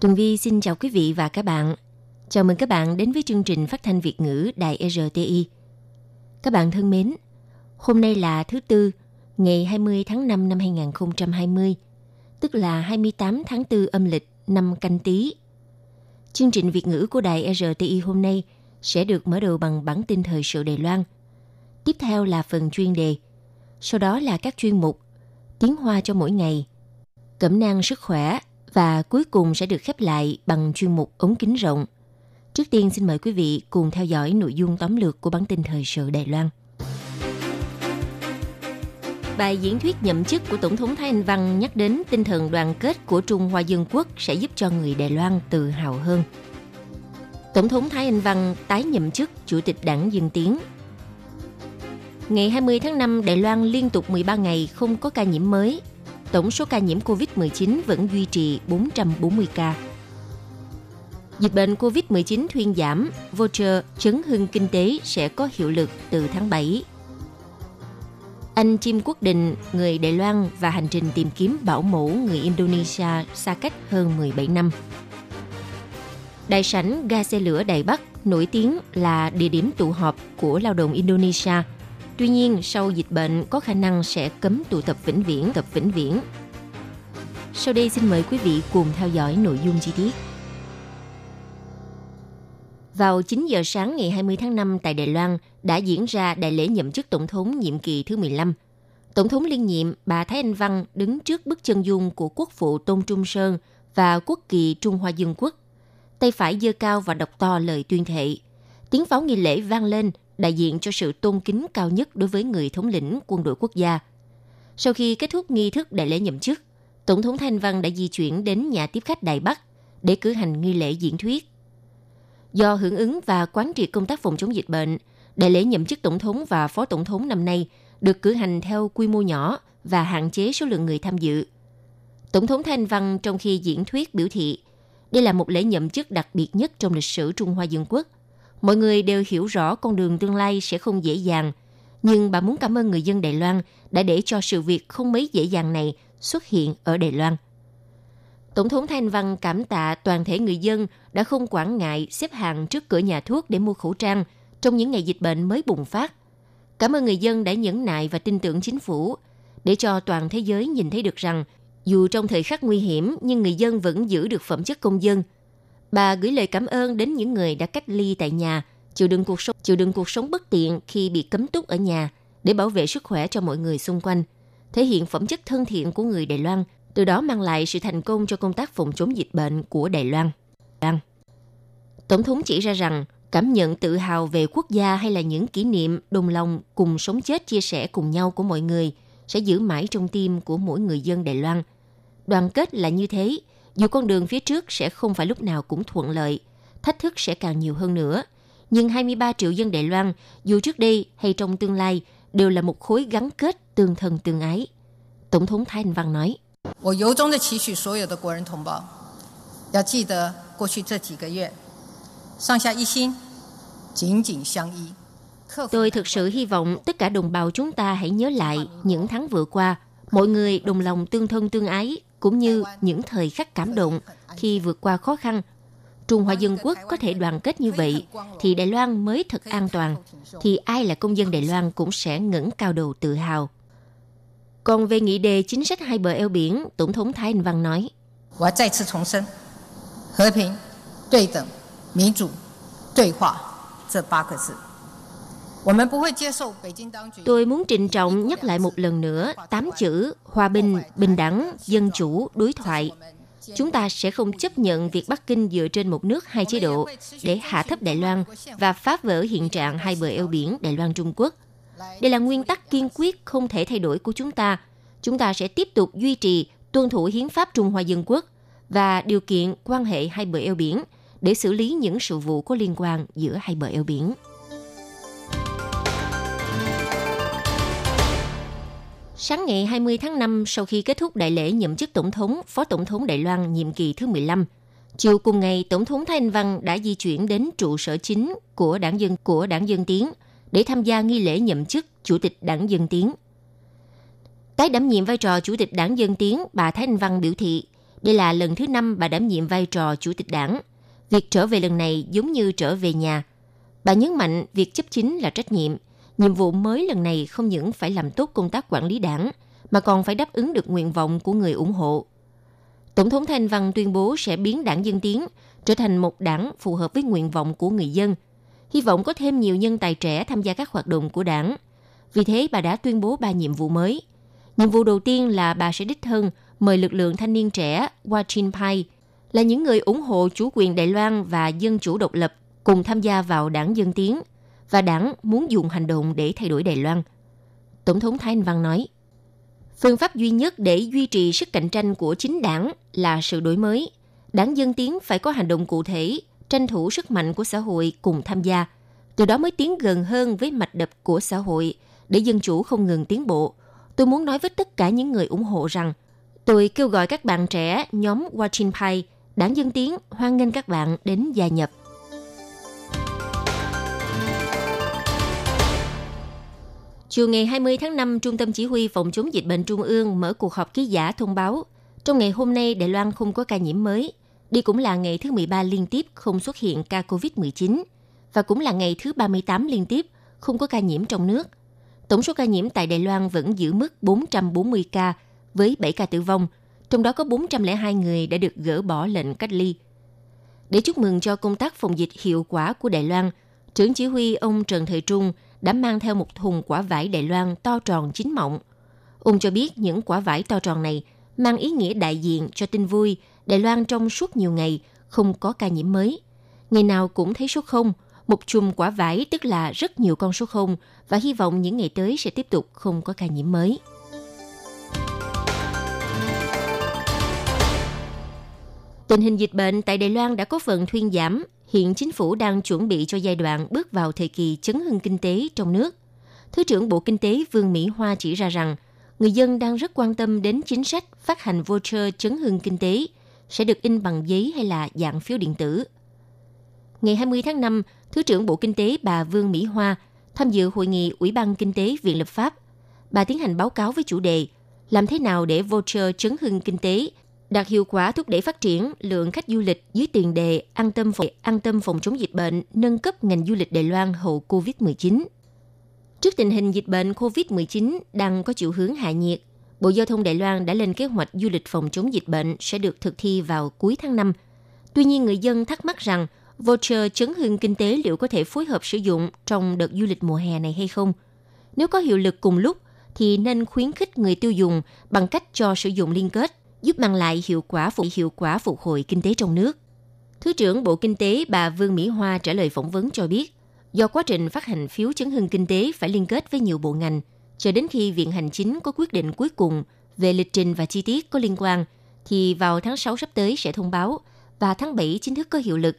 Tường Vi xin chào quý vị và các bạn. Chào mừng các bạn đến với chương trình phát thanh Việt ngữ Đài RTI. Các bạn thân mến, hôm nay là thứ Tư, ngày 20 tháng 5 năm 2020, tức là 28 tháng 4 âm lịch năm canh tí. Chương trình Việt ngữ của Đài RTI hôm nay sẽ được mở đầu bằng bản tin thời sự Đài Loan. Tiếp theo là phần chuyên đề, sau đó là các chuyên mục Tiếng Hoa cho mỗi ngày, Cẩm nang sức khỏe và cuối cùng sẽ được khép lại bằng chuyên mục ống kính rộng. Trước tiên xin mời quý vị cùng theo dõi nội dung tóm lược của bản tin thời sự Đài Loan. Bài diễn thuyết nhậm chức của Tổng thống Thái Anh Văn nhắc đến tinh thần đoàn kết của Trung Hoa Dân Quốc sẽ giúp cho người Đài Loan tự hào hơn. Tổng thống Thái Anh Văn tái nhậm chức Chủ tịch Đảng Dân Tiến. Ngày 20 tháng 5, Đài Loan liên tục 13 ngày không có ca nhiễm mới. Tổng số ca nhiễm COVID-19 vẫn duy trì 440 ca. Dịch bệnh COVID-19 thuyên giảm, voucher chấn hưng kinh tế sẽ có hiệu lực từ tháng 7. Anh Chim Quốc Định, người Đài Loan và hành trình tìm kiếm bảo mẫu người Indonesia xa cách hơn 17 năm. Đại sảnh ga xe lửa Đài Bắc nổi tiếng là địa điểm tụ họp của lao động Indonesia. Tuy nhiên, sau dịch bệnh có khả năng sẽ cấm tụ tập vĩnh viễn, tập vĩnh viễn. Sau đây xin mời quý vị cùng theo dõi nội dung chi tiết. Vào 9 giờ sáng ngày 20 tháng 5 tại Đài Loan đã diễn ra đại lễ nhậm chức tổng thống nhiệm kỳ thứ 15. Tổng thống liên nhiệm bà Thái Anh Văn đứng trước bức chân dung của quốc phụ Tôn Trung Sơn và quốc kỳ Trung Hoa Dân Quốc. Tay phải giơ cao và đọc to lời tuyên thệ. Tiếng pháo nghi lễ vang lên, đại diện cho sự tôn kính cao nhất đối với người thống lĩnh quân đội quốc gia. Sau khi kết thúc nghi thức đại lễ nhậm chức, Tổng thống Thanh Văn đã di chuyển đến nhà tiếp khách Đài Bắc để cử hành nghi lễ diễn thuyết. Do hưởng ứng và quán triệt công tác phòng chống dịch bệnh, đại lễ nhậm chức tổng thống và phó tổng thống năm nay được cử hành theo quy mô nhỏ và hạn chế số lượng người tham dự. Tổng thống Thanh Văn trong khi diễn thuyết biểu thị, đây là một lễ nhậm chức đặc biệt nhất trong lịch sử Trung Hoa Dân Quốc. Mọi người đều hiểu rõ con đường tương lai sẽ không dễ dàng, nhưng bà muốn cảm ơn người dân Đài Loan đã để cho sự việc không mấy dễ dàng này xuất hiện ở Đài Loan. Tổng thống Thanh Văn cảm tạ toàn thể người dân đã không quản ngại xếp hàng trước cửa nhà thuốc để mua khẩu trang trong những ngày dịch bệnh mới bùng phát. Cảm ơn người dân đã nhẫn nại và tin tưởng chính phủ để cho toàn thế giới nhìn thấy được rằng dù trong thời khắc nguy hiểm nhưng người dân vẫn giữ được phẩm chất công dân. Bà gửi lời cảm ơn đến những người đã cách ly tại nhà, chịu đựng cuộc sống chịu đựng cuộc sống bất tiện khi bị cấm túc ở nhà để bảo vệ sức khỏe cho mọi người xung quanh, thể hiện phẩm chất thân thiện của người Đài Loan từ đó mang lại sự thành công cho công tác phòng chống dịch bệnh của Đài Loan. Tổng thống chỉ ra rằng cảm nhận tự hào về quốc gia hay là những kỷ niệm đồng lòng cùng sống chết chia sẻ cùng nhau của mọi người sẽ giữ mãi trong tim của mỗi người dân Đài Loan. Đoàn kết là như thế, dù con đường phía trước sẽ không phải lúc nào cũng thuận lợi, thách thức sẽ càng nhiều hơn nữa. Nhưng 23 triệu dân Đài Loan, dù trước đây hay trong tương lai, đều là một khối gắn kết tương thân tương ái. Tổng thống Thái Anh Văn nói. Tôi thực sự hy vọng tất cả đồng bào chúng ta hãy nhớ lại những tháng vừa qua, mọi người đồng lòng tương thân tương ái, cũng như những thời khắc cảm động khi vượt qua khó khăn. Trung Hoa Dân Quốc có thể đoàn kết như vậy, thì Đài Loan mới thật an toàn, thì ai là công dân Đài Loan cũng sẽ ngẩng cao đầu tự hào. Còn về nghị đề chính sách hai bờ eo biển, Tổng thống Thái Anh Văn nói. 我要再次重申，和平、对等、民主、对话这八个字。 Tôi muốn trịnh trọng nhắc lại một lần nữa tám chữ hòa bình, bình đẳng, dân chủ, đối thoại. Chúng ta sẽ không chấp nhận việc Bắc Kinh dựa trên một nước hai chế độ để hạ thấp Đài Loan và phá vỡ hiện trạng hai bờ eo biển Đài Loan Trung Quốc. Đây là nguyên tắc kiên quyết không thể thay đổi của chúng ta. Chúng ta sẽ tiếp tục duy trì tuân thủ hiến pháp Trung Hoa Dân Quốc và điều kiện quan hệ hai bờ eo biển để xử lý những sự vụ có liên quan giữa hai bờ eo biển. Sáng ngày 20 tháng 5, sau khi kết thúc đại lễ nhậm chức tổng thống, phó tổng thống Đài Loan nhiệm kỳ thứ 15, chiều cùng ngày, tổng thống Thái Anh Văn đã di chuyển đến trụ sở chính của đảng dân của đảng Dân Tiến để tham gia nghi lễ nhậm chức chủ tịch đảng Dân Tiến. Tái đảm nhiệm vai trò chủ tịch đảng Dân Tiến, bà Thái Anh Văn biểu thị đây là lần thứ năm bà đảm nhiệm vai trò chủ tịch đảng. Việc trở về lần này giống như trở về nhà. Bà nhấn mạnh việc chấp chính là trách nhiệm – Nhiệm vụ mới lần này không những phải làm tốt công tác quản lý đảng, mà còn phải đáp ứng được nguyện vọng của người ủng hộ. Tổng thống Thanh Văn tuyên bố sẽ biến đảng Dân Tiến trở thành một đảng phù hợp với nguyện vọng của người dân. Hy vọng có thêm nhiều nhân tài trẻ tham gia các hoạt động của đảng. Vì thế, bà đã tuyên bố ba nhiệm vụ mới. Nhiệm vụ đầu tiên là bà sẽ đích thân mời lực lượng thanh niên trẻ Wachin Pai là những người ủng hộ chủ quyền Đài Loan và dân chủ độc lập cùng tham gia vào đảng Dân Tiến – và đảng muốn dùng hành động để thay đổi Đài Loan. Tổng thống Thái Anh Văn nói, phương pháp duy nhất để duy trì sức cạnh tranh của chính đảng là sự đổi mới. Đảng Dân Tiến phải có hành động cụ thể, tranh thủ sức mạnh của xã hội cùng tham gia. Từ đó mới tiến gần hơn với mạch đập của xã hội để dân chủ không ngừng tiến bộ. Tôi muốn nói với tất cả những người ủng hộ rằng tôi kêu gọi các bạn trẻ nhóm Watching Pie, đảng Dân Tiến hoan nghênh các bạn đến gia nhập. Chiều ngày 20 tháng 5, Trung tâm Chỉ huy Phòng chống dịch bệnh Trung ương mở cuộc họp ký giả thông báo, trong ngày hôm nay Đài Loan không có ca nhiễm mới. Đây cũng là ngày thứ 13 liên tiếp không xuất hiện ca COVID-19 và cũng là ngày thứ 38 liên tiếp không có ca nhiễm trong nước. Tổng số ca nhiễm tại Đài Loan vẫn giữ mức 440 ca với 7 ca tử vong, trong đó có 402 người đã được gỡ bỏ lệnh cách ly. Để chúc mừng cho công tác phòng dịch hiệu quả của Đài Loan, trưởng chỉ huy ông Trần Thời Trung – đã mang theo một thùng quả vải Đài Loan to tròn chín mọng. Ung cho biết những quả vải to tròn này mang ý nghĩa đại diện cho tin vui Đài Loan trong suốt nhiều ngày không có ca nhiễm mới. Ngày nào cũng thấy số không, một chùm quả vải tức là rất nhiều con số không và hy vọng những ngày tới sẽ tiếp tục không có ca nhiễm mới. Tình hình dịch bệnh tại Đài Loan đã có phần thuyên giảm hiện chính phủ đang chuẩn bị cho giai đoạn bước vào thời kỳ chấn hưng kinh tế trong nước. Thứ trưởng Bộ Kinh tế Vương Mỹ Hoa chỉ ra rằng, người dân đang rất quan tâm đến chính sách phát hành voucher chấn hưng kinh tế sẽ được in bằng giấy hay là dạng phiếu điện tử. Ngày 20 tháng 5, Thứ trưởng Bộ Kinh tế bà Vương Mỹ Hoa tham dự hội nghị Ủy ban Kinh tế Viện Lập pháp. Bà tiến hành báo cáo với chủ đề làm thế nào để voucher chấn hưng kinh tế đạt hiệu quả thúc đẩy phát triển lượng khách du lịch dưới tiền đề an tâm phòng, an tâm phòng chống dịch bệnh, nâng cấp ngành du lịch Đài Loan hậu Covid-19. Trước tình hình dịch bệnh Covid-19 đang có chiều hướng hạ nhiệt, Bộ Giao thông Đài Loan đã lên kế hoạch du lịch phòng chống dịch bệnh sẽ được thực thi vào cuối tháng 5. Tuy nhiên, người dân thắc mắc rằng voucher chấn hưng kinh tế liệu có thể phối hợp sử dụng trong đợt du lịch mùa hè này hay không? Nếu có hiệu lực cùng lúc, thì nên khuyến khích người tiêu dùng bằng cách cho sử dụng liên kết giúp mang lại hiệu quả phục hiệu quả phục hồi kinh tế trong nước. Thứ trưởng Bộ Kinh tế bà Vương Mỹ Hoa trả lời phỏng vấn cho biết, do quá trình phát hành phiếu chấn hưng kinh tế phải liên kết với nhiều bộ ngành, cho đến khi Viện Hành Chính có quyết định cuối cùng về lịch trình và chi tiết có liên quan, thì vào tháng 6 sắp tới sẽ thông báo và tháng 7 chính thức có hiệu lực.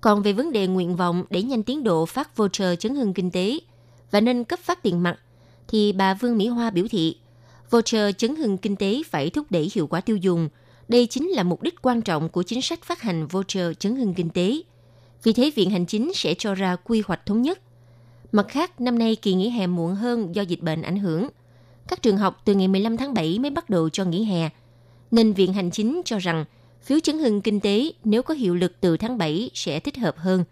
Còn về vấn đề nguyện vọng để nhanh tiến độ phát voucher chấn hưng kinh tế và nên cấp phát tiền mặt, thì bà Vương Mỹ Hoa biểu thị voucher chấn hưng kinh tế phải thúc đẩy hiệu quả tiêu dùng. Đây chính là mục đích quan trọng của chính sách phát hành voucher chấn hưng kinh tế. Vì thế, Viện Hành Chính sẽ cho ra quy hoạch thống nhất. Mặt khác, năm nay kỳ nghỉ hè muộn hơn do dịch bệnh ảnh hưởng. Các trường học từ ngày 15 tháng 7 mới bắt đầu cho nghỉ hè. Nên Viện Hành Chính cho rằng phiếu chấn hưng kinh tế nếu có hiệu lực từ tháng 7 sẽ thích hợp hơn.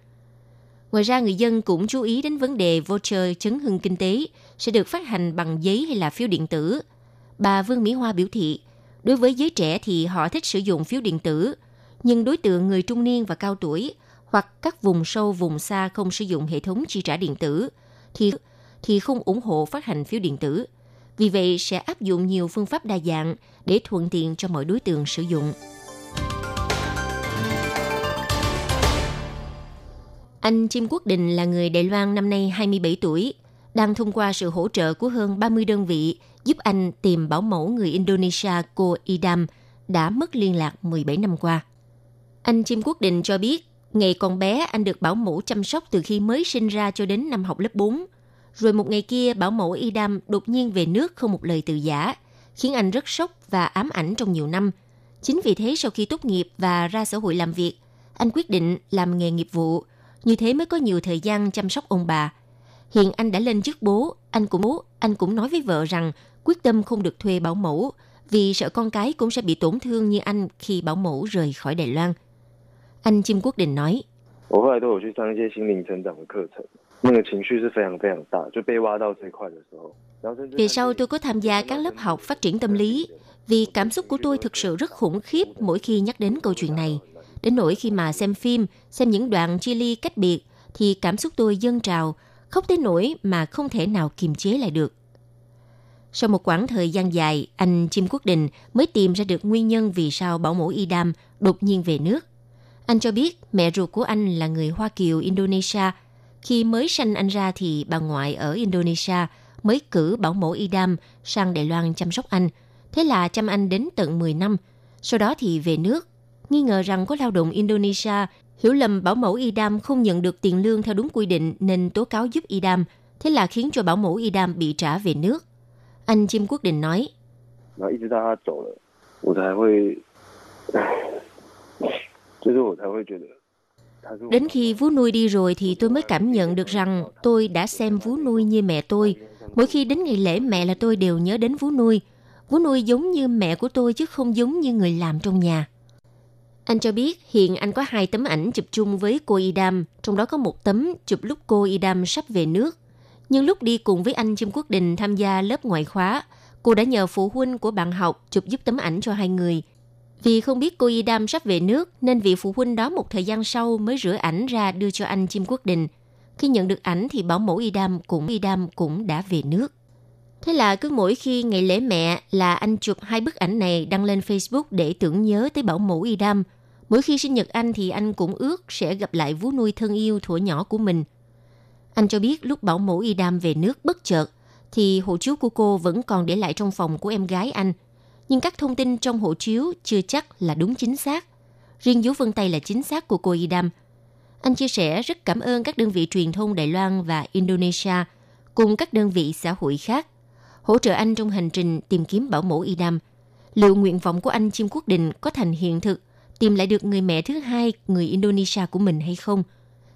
Ngoài ra, người dân cũng chú ý đến vấn đề voucher chấn hưng kinh tế sẽ được phát hành bằng giấy hay là phiếu điện tử – bà Vương Mỹ Hoa biểu thị, đối với giới trẻ thì họ thích sử dụng phiếu điện tử, nhưng đối tượng người trung niên và cao tuổi hoặc các vùng sâu vùng xa không sử dụng hệ thống chi trả điện tử thì thì không ủng hộ phát hành phiếu điện tử. Vì vậy sẽ áp dụng nhiều phương pháp đa dạng để thuận tiện cho mọi đối tượng sử dụng. Anh Chim Quốc Đình là người Đài Loan năm nay 27 tuổi, đang thông qua sự hỗ trợ của hơn 30 đơn vị giúp anh tìm bảo mẫu người Indonesia cô Idam đã mất liên lạc 17 năm qua. Anh Chim Quốc Định cho biết, ngày còn bé anh được bảo mẫu chăm sóc từ khi mới sinh ra cho đến năm học lớp 4. Rồi một ngày kia bảo mẫu Idam đột nhiên về nước không một lời từ giả, khiến anh rất sốc và ám ảnh trong nhiều năm. Chính vì thế sau khi tốt nghiệp và ra xã hội làm việc, anh quyết định làm nghề nghiệp vụ, như thế mới có nhiều thời gian chăm sóc ông bà. Hiện anh đã lên chức bố, anh cũng bố, anh cũng nói với vợ rằng quyết tâm không được thuê bảo mẫu vì sợ con cái cũng sẽ bị tổn thương như anh khi bảo mẫu rời khỏi Đài Loan. Anh Chim Quốc Định nói. Về sau tôi có tham gia các lớp học phát triển tâm lý vì cảm xúc của tôi thực sự rất khủng khiếp mỗi khi nhắc đến câu chuyện này. Đến nỗi khi mà xem phim, xem những đoạn chia ly cách biệt thì cảm xúc tôi dâng trào, khóc tới nỗi mà không thể nào kiềm chế lại được. Sau một quãng thời gian dài, anh Chim Quốc Đình mới tìm ra được nguyên nhân vì sao bảo mẫu Y Đam đột nhiên về nước. Anh cho biết mẹ ruột của anh là người Hoa Kiều Indonesia. Khi mới sanh anh ra thì bà ngoại ở Indonesia mới cử bảo mẫu Y Đam sang Đài Loan chăm sóc anh. Thế là chăm anh đến tận 10 năm. Sau đó thì về nước. Nghi ngờ rằng có lao động Indonesia hiểu lầm bảo mẫu Y Đam không nhận được tiền lương theo đúng quy định nên tố cáo giúp Y Đam. Thế là khiến cho bảo mẫu Y Đam bị trả về nước. Anh Kim Quốc Định nói. Đến khi vú nuôi đi rồi thì tôi mới cảm nhận được rằng tôi đã xem vú nuôi như mẹ tôi. Mỗi khi đến ngày lễ mẹ là tôi đều nhớ đến vú nuôi. Vú nuôi giống như mẹ của tôi chứ không giống như người làm trong nhà. Anh cho biết hiện anh có hai tấm ảnh chụp chung với cô Idam, trong đó có một tấm chụp lúc cô Idam sắp về nước nhưng lúc đi cùng với anh Chim Quốc Đình tham gia lớp ngoại khóa, cô đã nhờ phụ huynh của bạn học chụp giúp tấm ảnh cho hai người. Vì không biết cô Y Đam sắp về nước nên vị phụ huynh đó một thời gian sau mới rửa ảnh ra đưa cho anh Chim Quốc Đình. Khi nhận được ảnh thì bảo mẫu Y Đam cũng Y Đam cũng đã về nước. Thế là cứ mỗi khi ngày lễ mẹ là anh chụp hai bức ảnh này đăng lên Facebook để tưởng nhớ tới bảo mẫu Y Đam. Mỗi khi sinh nhật anh thì anh cũng ước sẽ gặp lại vú nuôi thân yêu thuở nhỏ của mình. Anh cho biết lúc bảo mẫu Idam về nước bất chợt thì hộ chiếu của cô vẫn còn để lại trong phòng của em gái anh. Nhưng các thông tin trong hộ chiếu chưa chắc là đúng chính xác. Riêng dấu vân tay là chính xác của cô Idam. Anh chia sẻ rất cảm ơn các đơn vị truyền thông Đài Loan và Indonesia cùng các đơn vị xã hội khác hỗ trợ anh trong hành trình tìm kiếm bảo mẫu Idam. Liệu nguyện vọng của anh Chim Quốc Định có thành hiện thực, tìm lại được người mẹ thứ hai, người Indonesia của mình hay không?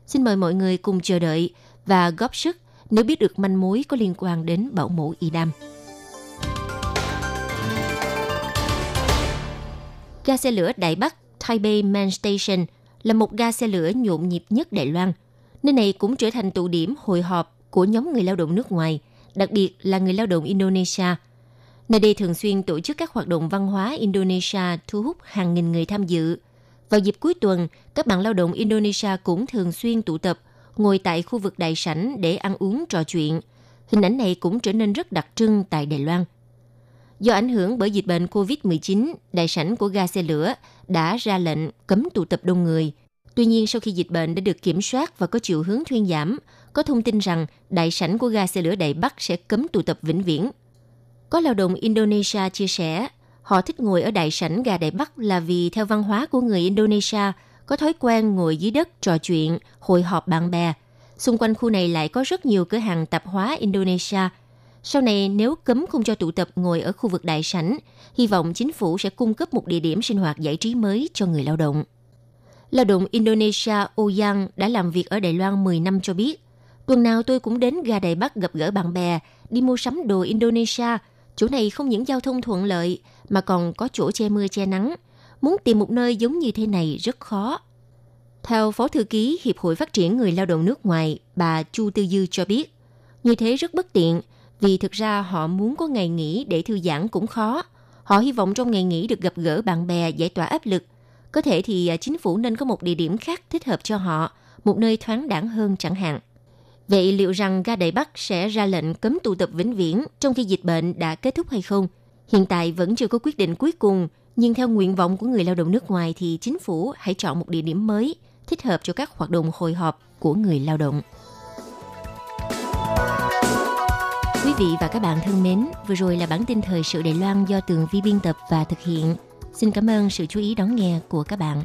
Xin mời mọi người cùng chờ đợi và góp sức nếu biết được manh mối có liên quan đến bảo mẫu Y Đam. Ga xe lửa Đại Bắc Taipei Main Station là một ga xe lửa nhộn nhịp nhất Đài Loan. Nơi này cũng trở thành tụ điểm hội họp của nhóm người lao động nước ngoài, đặc biệt là người lao động Indonesia. Nơi đây thường xuyên tổ chức các hoạt động văn hóa Indonesia thu hút hàng nghìn người tham dự. Vào dịp cuối tuần, các bạn lao động Indonesia cũng thường xuyên tụ tập, ngồi tại khu vực đại sảnh để ăn uống trò chuyện. Hình ảnh này cũng trở nên rất đặc trưng tại Đài Loan. Do ảnh hưởng bởi dịch bệnh COVID-19, đại sảnh của ga xe lửa đã ra lệnh cấm tụ tập đông người. Tuy nhiên, sau khi dịch bệnh đã được kiểm soát và có chiều hướng thuyên giảm, có thông tin rằng đại sảnh của ga xe lửa Đại Bắc sẽ cấm tụ tập vĩnh viễn. Có lao động Indonesia chia sẻ, họ thích ngồi ở đại sảnh ga Đại Bắc là vì theo văn hóa của người Indonesia có thói quen ngồi dưới đất trò chuyện, hội họp bạn bè. Xung quanh khu này lại có rất nhiều cửa hàng tạp hóa Indonesia. Sau này nếu cấm không cho tụ tập ngồi ở khu vực đại sảnh, hy vọng chính phủ sẽ cung cấp một địa điểm sinh hoạt giải trí mới cho người lao động. Lao động Indonesia Oyang đã làm việc ở Đài Loan 10 năm cho biết, tuần nào tôi cũng đến ga Đài Bắc gặp gỡ bạn bè, đi mua sắm đồ Indonesia. Chỗ này không những giao thông thuận lợi, mà còn có chỗ che mưa che nắng. Muốn tìm một nơi giống như thế này rất khó. Theo Phó Thư ký Hiệp hội Phát triển Người Lao động nước ngoài, bà Chu Tư Dư cho biết, như thế rất bất tiện, vì thực ra họ muốn có ngày nghỉ để thư giãn cũng khó. Họ hy vọng trong ngày nghỉ được gặp gỡ bạn bè, giải tỏa áp lực. Có thể thì à, chính phủ nên có một địa điểm khác thích hợp cho họ, một nơi thoáng đẳng hơn chẳng hạn. Vậy liệu rằng ga Đại Bắc sẽ ra lệnh cấm tụ tập vĩnh viễn trong khi dịch bệnh đã kết thúc hay không? Hiện tại vẫn chưa có quyết định cuối cùng, nhưng theo nguyện vọng của người lao động nước ngoài thì chính phủ hãy chọn một địa điểm mới thích hợp cho các hoạt động hội họp của người lao động. Quý vị và các bạn thân mến, vừa rồi là bản tin thời sự Đài Loan do Tường Vi biên tập và thực hiện. Xin cảm ơn sự chú ý đón nghe của các bạn.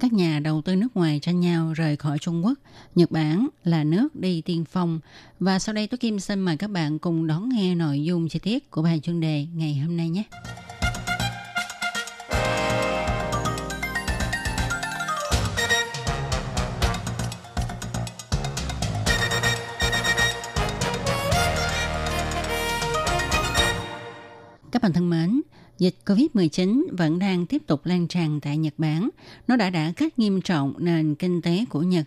các nhà đầu tư nước ngoài tranh nhau rời khỏi Trung Quốc. Nhật Bản là nước đi tiên phong. Và sau đây tôi Kim xin mời các bạn cùng đón nghe nội dung chi tiết của bài chuyên đề ngày hôm nay nhé. Các bạn thân mến, dịch COVID-19 vẫn đang tiếp tục lan tràn tại Nhật Bản. Nó đã đã kích nghiêm trọng nền kinh tế của Nhật.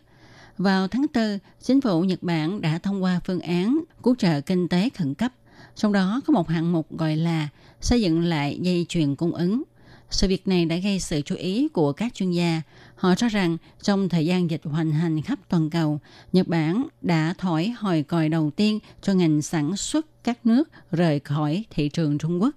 Vào tháng 4, chính phủ Nhật Bản đã thông qua phương án cứu trợ kinh tế khẩn cấp. Trong đó có một hạng mục gọi là xây dựng lại dây chuyền cung ứng. Sự việc này đã gây sự chú ý của các chuyên gia. Họ cho rằng trong thời gian dịch hoành hành khắp toàn cầu, Nhật Bản đã thổi hồi còi đầu tiên cho ngành sản xuất các nước rời khỏi thị trường Trung Quốc.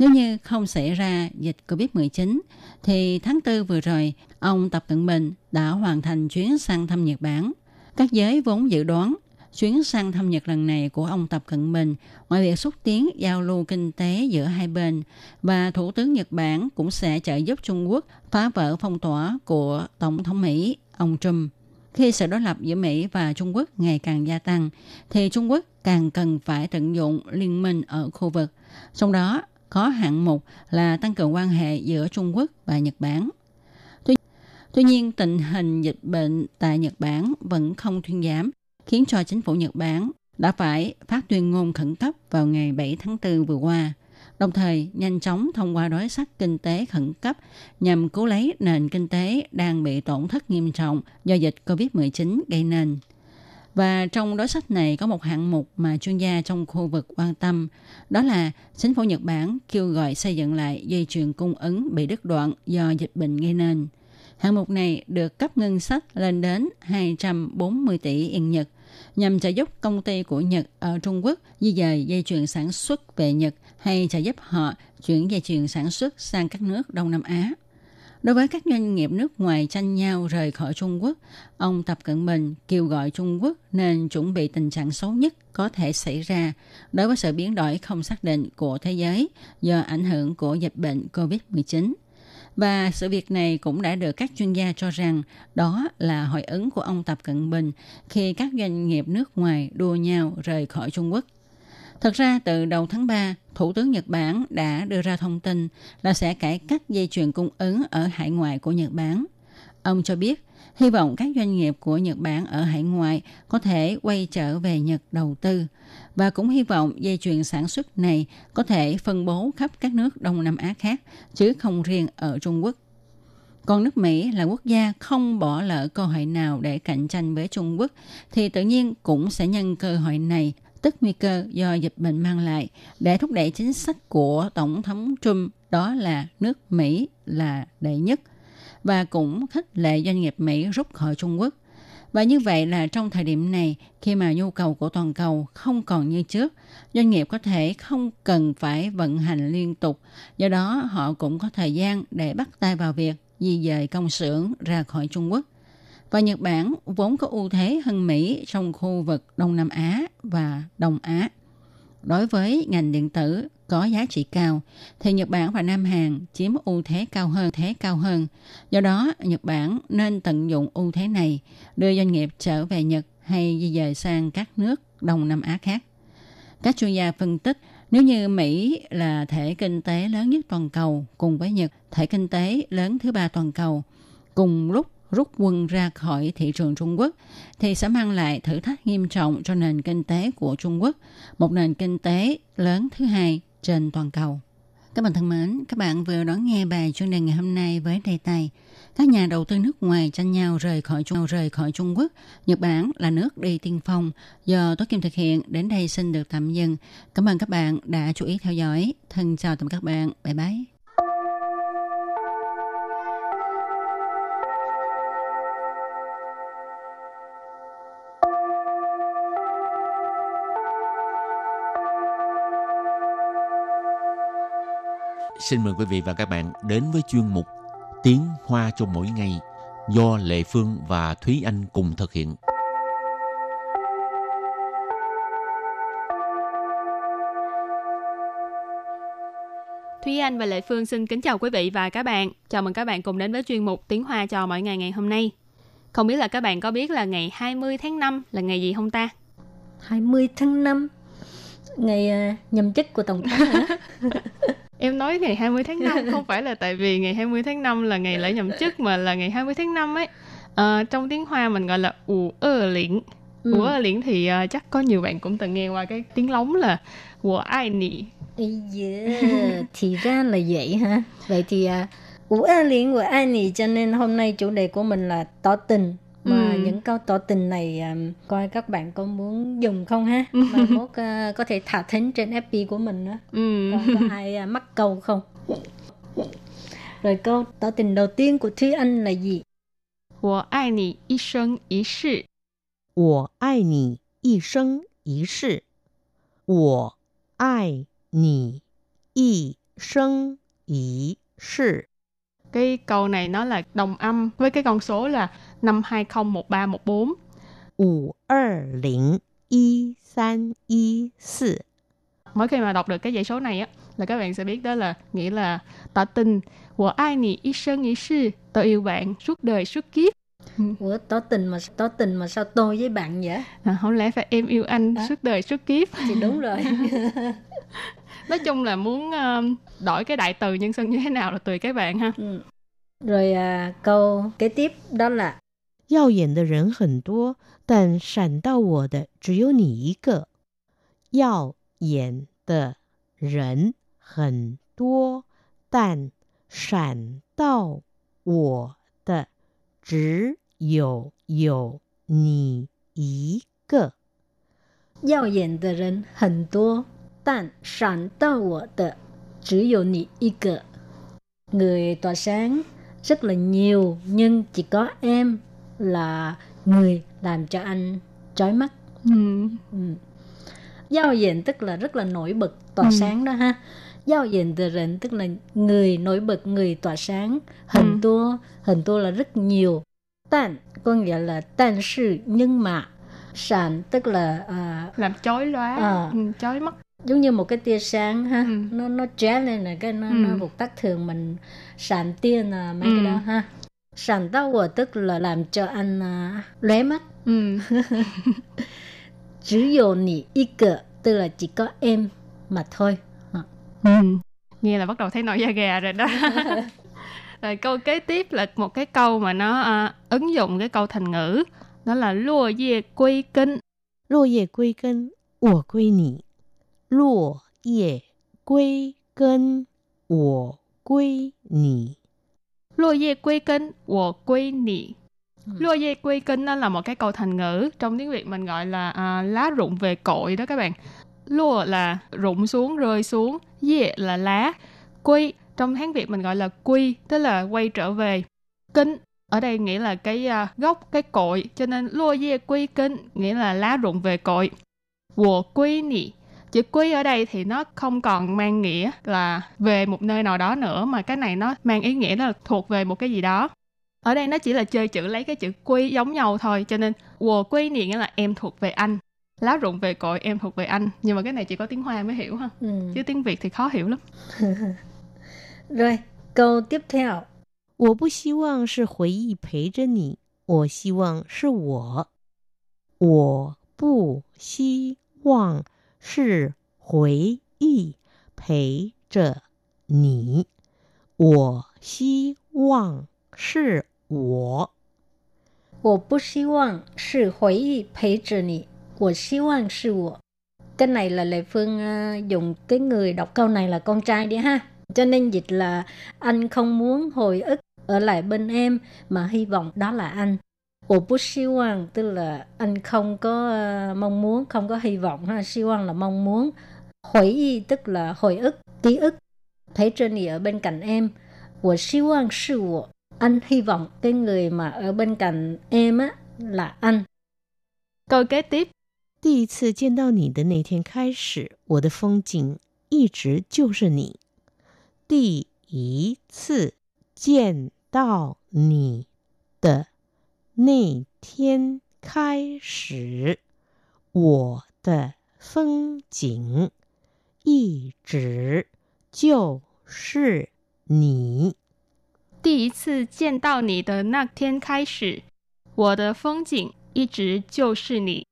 Nếu như không xảy ra dịch COVID-19, thì tháng 4 vừa rồi, ông Tập Cận Bình đã hoàn thành chuyến sang thăm Nhật Bản. Các giới vốn dự đoán chuyến sang thăm Nhật lần này của ông Tập Cận Bình, ngoài việc xúc tiến giao lưu kinh tế giữa hai bên, và Thủ tướng Nhật Bản cũng sẽ trợ giúp Trung Quốc phá vỡ phong tỏa của Tổng thống Mỹ, ông Trump. Khi sự đối lập giữa Mỹ và Trung Quốc ngày càng gia tăng, thì Trung Quốc càng cần phải tận dụng liên minh ở khu vực. Trong đó, có hạng mục là tăng cường quan hệ giữa Trung Quốc và Nhật Bản. Tuy, tuy nhiên, tình hình dịch bệnh tại Nhật Bản vẫn không thuyên giảm, khiến cho chính phủ Nhật Bản đã phải phát tuyên ngôn khẩn cấp vào ngày 7 tháng 4 vừa qua, đồng thời nhanh chóng thông qua đối sách kinh tế khẩn cấp nhằm cứu lấy nền kinh tế đang bị tổn thất nghiêm trọng do dịch COVID-19 gây nên. Và trong đối sách này có một hạng mục mà chuyên gia trong khu vực quan tâm, đó là chính phủ Nhật Bản kêu gọi xây dựng lại dây chuyền cung ứng bị đứt đoạn do dịch bệnh gây nên. Hạng mục này được cấp ngân sách lên đến 240 tỷ yên Nhật, nhằm trợ giúp công ty của Nhật ở Trung Quốc di dời dây chuyền sản xuất về Nhật hay trợ giúp họ chuyển dây chuyền sản xuất sang các nước Đông Nam Á. Đối với các doanh nghiệp nước ngoài tranh nhau rời khỏi Trung Quốc, ông Tập Cận Bình kêu gọi Trung Quốc nên chuẩn bị tình trạng xấu nhất có thể xảy ra đối với sự biến đổi không xác định của thế giới do ảnh hưởng của dịch bệnh COVID-19. Và sự việc này cũng đã được các chuyên gia cho rằng đó là hội ứng của ông Tập Cận Bình khi các doanh nghiệp nước ngoài đua nhau rời khỏi Trung Quốc. Thật ra từ đầu tháng 3, Thủ tướng Nhật Bản đã đưa ra thông tin là sẽ cải cách dây chuyền cung ứng ở hải ngoại của Nhật Bản. Ông cho biết, hy vọng các doanh nghiệp của Nhật Bản ở hải ngoại có thể quay trở về Nhật đầu tư và cũng hy vọng dây chuyền sản xuất này có thể phân bố khắp các nước Đông Nam Á khác, chứ không riêng ở Trung Quốc. Còn nước Mỹ là quốc gia không bỏ lỡ cơ hội nào để cạnh tranh với Trung Quốc, thì tự nhiên cũng sẽ nhân cơ hội này tức nguy cơ do dịch bệnh mang lại để thúc đẩy chính sách của Tổng thống Trump đó là nước Mỹ là đệ nhất và cũng khích lệ doanh nghiệp Mỹ rút khỏi Trung Quốc. Và như vậy là trong thời điểm này, khi mà nhu cầu của toàn cầu không còn như trước, doanh nghiệp có thể không cần phải vận hành liên tục. Do đó, họ cũng có thời gian để bắt tay vào việc di dời công xưởng ra khỏi Trung Quốc và Nhật Bản vốn có ưu thế hơn Mỹ trong khu vực Đông Nam Á và Đông Á. Đối với ngành điện tử có giá trị cao, thì Nhật Bản và Nam Hàn chiếm ưu thế cao hơn, thế cao hơn. Do đó, Nhật Bản nên tận dụng ưu thế này, đưa doanh nghiệp trở về Nhật hay di dời sang các nước Đông Nam Á khác. Các chuyên gia phân tích, nếu như Mỹ là thể kinh tế lớn nhất toàn cầu cùng với Nhật, thể kinh tế lớn thứ ba toàn cầu, cùng lúc rút quân ra khỏi thị trường Trung Quốc thì sẽ mang lại thử thách nghiêm trọng cho nền kinh tế của Trung Quốc, một nền kinh tế lớn thứ hai trên toàn cầu. Các bạn thân mến, các bạn vừa đón nghe bài chuyên đề ngày hôm nay với đề tài các nhà đầu tư nước ngoài tranh nhau rời khỏi Trung rời khỏi Trung Quốc. Nhật Bản là nước đi tiên phong. Do Tố Kim thực hiện, đến đây xin được tạm dừng. Cảm ơn các bạn đã chú ý theo dõi. Thân chào tạm các bạn. Bye bye. Xin mời quý vị và các bạn đến với chuyên mục Tiếng Hoa cho mỗi ngày do Lệ Phương và Thúy Anh cùng thực hiện. Thúy Anh và Lệ Phương xin kính chào quý vị và các bạn. Chào mừng các bạn cùng đến với chuyên mục Tiếng Hoa cho mỗi ngày ngày hôm nay. Không biết là các bạn có biết là ngày 20 tháng 5 là ngày gì không ta? 20 tháng 5 ngày uh, nhậm chức của tổng thống hả? Em nói ngày 20 tháng 5 không phải là tại vì ngày 20 tháng 5 là ngày lễ nhậm chức mà là ngày 20 tháng 5 ấy. À, trong tiếng Hoa mình gọi là ủ ơ liễn. Ừ. Ủ ơ liễn thì uh, chắc có nhiều bạn cũng từng nghe qua cái tiếng lóng là của ai nị. Thì ra là vậy ha. Vậy thì à, Ủ A Liên của ai nì cho nên hôm nay chủ đề của mình là tỏ tình Mà Ừ. những câu tỏ tình này à, coi các bạn có muốn dùng không ha? Mà mốt à, có thể thả thính trên FB của mình nữa. Ừ. Coi có ai à, mắc câu không? Rồi câu tỏ tình đầu tiên của Thúy Anh là gì? 我爱你一生一世。我爱你一生一世，我爱你一生一世。 cái câu này nó là đồng âm với cái con số là năm hai một ba một bốn Ủ ơ lính y san y sì. Mỗi khi mà đọc được cái dãy số này á, là các bạn sẽ biết đó là nghĩa là tỏ tình của ai nì y sơn y sư tôi yêu bạn suốt đời suốt kiếp Ủa tỏ tình mà tỏ tình mà sao tôi với bạn vậy? À, không lẽ phải em yêu anh à? suốt đời suốt kiếp? Thì đúng rồi. Nói chung là muốn um, đổi cái đại từ nhân xưng như thế nào là tùy các bạn ha. Ừ. Rồi à, câu kế tiếp đó là 耀眼的人很多，但闪到我的只有你一个。耀眼的人很多，但闪到我的只有有你一个。 耀眼的人很多， 但闪到我的只有你一个。Người tỏa sáng rất là nhiều nhưng chỉ có em là người làm cho anh chói mắt. Ừ. Ừ. Giao diện tức là rất là nổi bật, tỏa Ừ. sáng đó ha. Giao diện từ rịnh tức là người nổi bật, người tỏa sáng. Hình Ừ. tua, hình tua là rất nhiều. Tàn có nghĩa là tàn sự nhưng mà sàn tức là à, Làm chói lóa, À. ừ, chói mắt. giống như một cái tia sáng ha. Ừ. nó nó chóe lên là cái nó ừ. nó vụt tắt thường mình sàn tia là mấy ừ. cái đó ha. Sàn tao của tức là làm cho anh uh, lóe mắt. Chỉ có nì y tức là chỉ có em mà thôi. Ừ. nghe là bắt đầu thấy nổi da gà rồi đó. Rồi câu kế tiếp là một cái câu mà nó uh, ứng dụng cái câu thành ngữ. Đó là lùa dê quy kinh lùa dê quy kinh của quy nị. 落叶归根，我归你。 Lùa dê quy kinh, wo quy nị. Ừ. Lùa dê quy kinh nó là một cái câu thành ngữ. Trong tiếng Việt mình gọi là à, lá rụng về cội đó các bạn. Lùa là rụng xuống, rơi xuống. Dê là lá. Quy, trong Hán Việt mình gọi là quy, tức là quay trở về. Kinh, ở đây nghĩa là cái à, gốc, cái cội. Cho nên lùa dê quy kinh, nghĩa là lá rụng về cội. Wo quy nị. Chữ quy ở đây thì nó không còn mang nghĩa là về một nơi nào đó nữa mà cái này nó mang ý nghĩa là thuộc về một cái gì đó. Ở đây nó chỉ là chơi chữ lấy cái chữ quy giống nhau thôi cho nên wo quy nị nghĩa là em thuộc về anh. Lá rụng về cội em thuộc về anh. Nhưng mà cái này chỉ có tiếng Hoa mới hiểu ha. ừ. Chứ tiếng Việt thì khó hiểu lắm. rồi câu tiếp theo 我不希望是回忆陪着你，我希望是我。我不希望 是回忆陪着你，我希望是我。我不希望是回忆陪着你我希望是我cái này là Lệ Phương à, dùng cái người đọc câu này là con trai đi ha Cho nên dịch là anh không muốn hồi ức ở lại bên em mà hy vọng đó là anh. Ồ bút siêu hoàng tức là anh không có uh, mong muốn, không có hy vọng ha. Siêu hoàng là mong muốn. Hồi y tức là hồi ức, ký ức. Thấy trên ở bên cạnh em. Của siêu hoàng sư của anh hy vọng cái người mà ở bên cạnh em á là anh. Câu kế tiếp. 第一次见到你的那天开始，我的风景一直就是你。第一次见到你的 那天开始，我的风景一直就是你。第一次见到你的那天开始，我的风景一直就是你。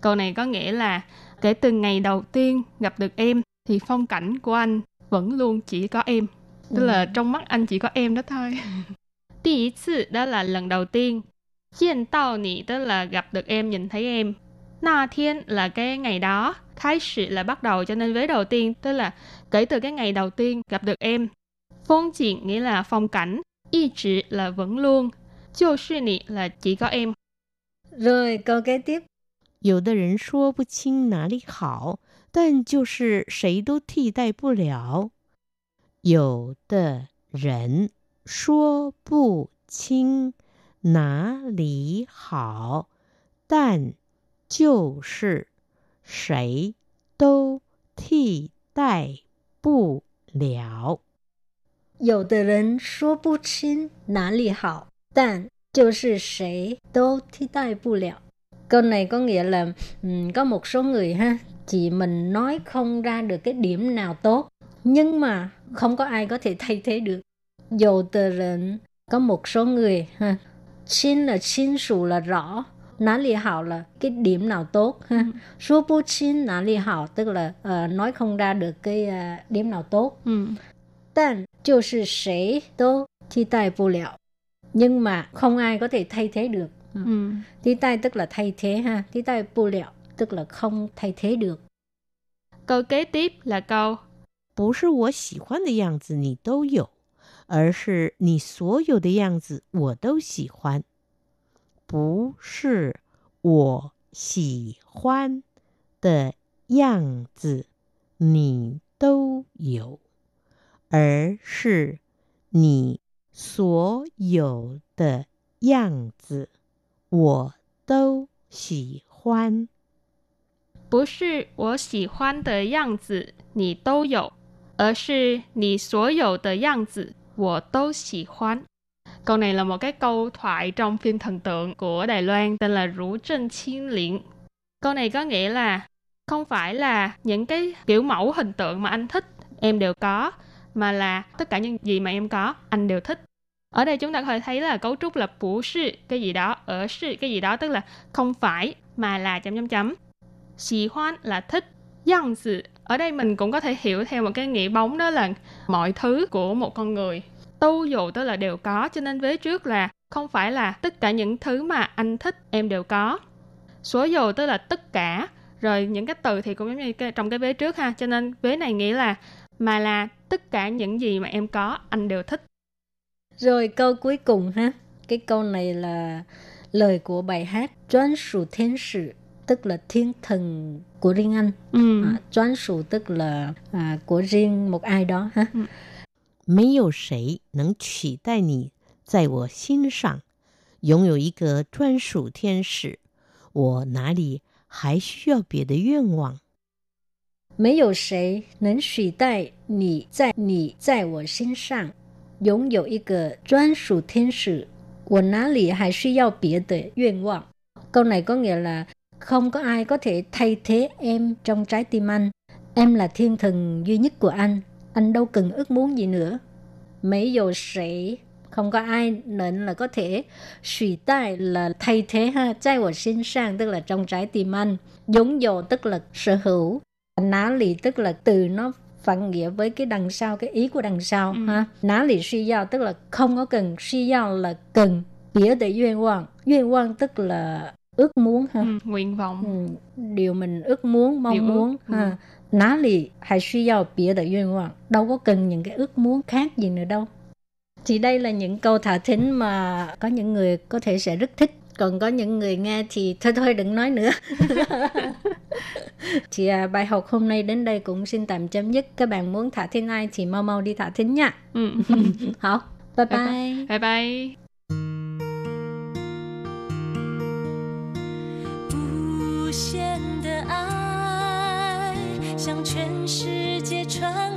Câu này có nghĩa là kể từ ngày đầu tiên gặp được em thì phong cảnh của anh vẫn luôn chỉ có em. Tức là trong mắt anh chỉ có em đó thôi.第一次 đó là lần đầu tiên. 见到你 tức là gặp được em, nhìn thấy em. Na thiên là cái ngày đó. Khai sử là bắt đầu cho nên vế đầu tiên tức là kể từ cái ngày đầu tiên gặp được em. Phong cảnh nghĩa là phong cảnh. Y chỉ là vẫn luôn. Chiêu sư nị là chỉ có em. Rồi câu kế tiếp. 有的人说不清哪里好，但就是谁都替代不了。有的人说不清 哪里好，但就是谁都替代不了。有的人说不清哪里好，但就是谁都替代不了。Câu này có nghĩa là um, có một số người ha, chỉ mình nói không ra được cái điểm nào tốt, nhưng mà không có ai có thể thay thế được. Dù tờ rịnh có một số người ha, xin là xin sủ là rõ, nã lì hảo là cái điểm nào tốt ha. Số bố xin nã lì hảo tức là uh, nói không ra được cái uh, điểm nào tốt. Ừ. 但就是谁都替代不了 nhưng mà không ai có thể thay thế được Ừ. Tí tai tức là thay thế ha. Tí tai bù liệu tức là không thay thế được. Câu kế tiếp là câu 不是我喜欢的样子你都有， 而是你所有的样子我都喜欢。不是我喜欢的样子你都有，而是你所有的样子我都喜欢。不是我喜欢的样子你都有，而是你所有的样子我都喜欢。Câu này là một cái câu thoại trong phim thần tượng của Đài Loan tên là Rủ Trân Chiên Liễn. Câu này có nghĩa là không phải là những cái kiểu mẫu hình tượng mà anh thích em đều có, mà là tất cả những gì mà em có anh đều thích. Ở đây chúng ta có thể thấy là cấu trúc là bủ sư cái gì đó, ở sư cái gì đó tức là không phải mà là chấm chấm chấm. Xì hoan là thích, yang sự. ở đây mình cũng có thể hiểu theo một cái nghĩa bóng đó là mọi thứ của một con người. tu dù tức là đều có, cho nên vế trước là không phải là tất cả những thứ mà anh thích em đều có. Số dù tức là tất cả, rồi những cái từ thì cũng giống như cái, trong cái vế trước ha, cho nên vế này nghĩa là mà là tất cả những gì mà em có anh đều thích. Rồi câu cuối cùng ha. Cái câu này là lời của bài hát Chuyên sử thiên sử tức là thiên thần của riêng anh. Ừ. À, Chuyên sủ tức là à, của riêng một ai đó ha. 没有谁能取代你在我心上，拥有一个专属天使，我哪里还需要别的愿望？没有谁能取代你在你在我心上拥有一个专属天使，我哪里还需要别的愿望？Câu này có nghĩa là không có ai có thể thay thế em trong trái tim anh. Em là thiên thần duy nhất của anh. Anh đâu cần ước muốn gì nữa. Mấy dầu sĩ không có ai nên là có thể suy tai là thay thế ha trai của sinh sang tức là trong trái tim anh giống dồ tức là sở hữu ná lì tức là từ nó phản nghĩa với cái đằng sau cái ý của đằng sau ừ. ha ná lì suy do tức là không có cần suy do là cần bỉa để duyên vọng duyên vọng tức là ước muốn ha. Ừ, nguyện vọng. Ừ, điều mình ước muốn, mong Điều ước, muốn ừ. ha. Ná lì hay suy yếu bịa的愿望 đâu có cần những cái ước muốn khác gì nữa đâu. Thì đây là những câu thả thính mà có những người có thể sẽ rất thích còn có những người nghe thì thôi thôi đừng nói nữa thì à, bài học hôm nay đến đây cũng xin tạm chấm dứt các bạn muốn thả thính ai thì mau mau đi thả thính nha Ừ. hảo bye bye bye bye. 限的爱向全世界传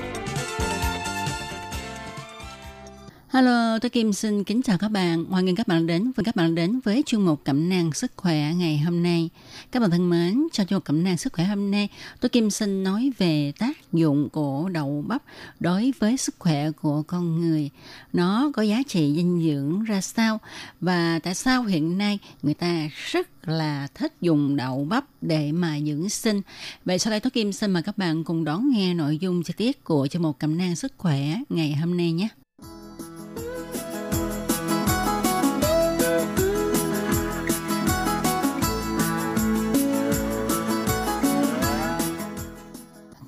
Hello, tôi Kim xin kính chào các bạn. Hoan nghênh các bạn đến và các bạn đến với chuyên mục Cẩm nang sức khỏe ngày hôm nay. Các bạn thân mến, cho chuyên mục Cẩm nang sức khỏe hôm nay, tôi Kim xin nói về tác dụng của đậu bắp đối với sức khỏe của con người. Nó có giá trị dinh dưỡng ra sao và tại sao hiện nay người ta rất là thích dùng đậu bắp để mà dưỡng sinh. Vậy sau đây tôi Kim xin mời các bạn cùng đón nghe nội dung chi tiết của chuyên mục Cẩm nang sức khỏe ngày hôm nay nhé.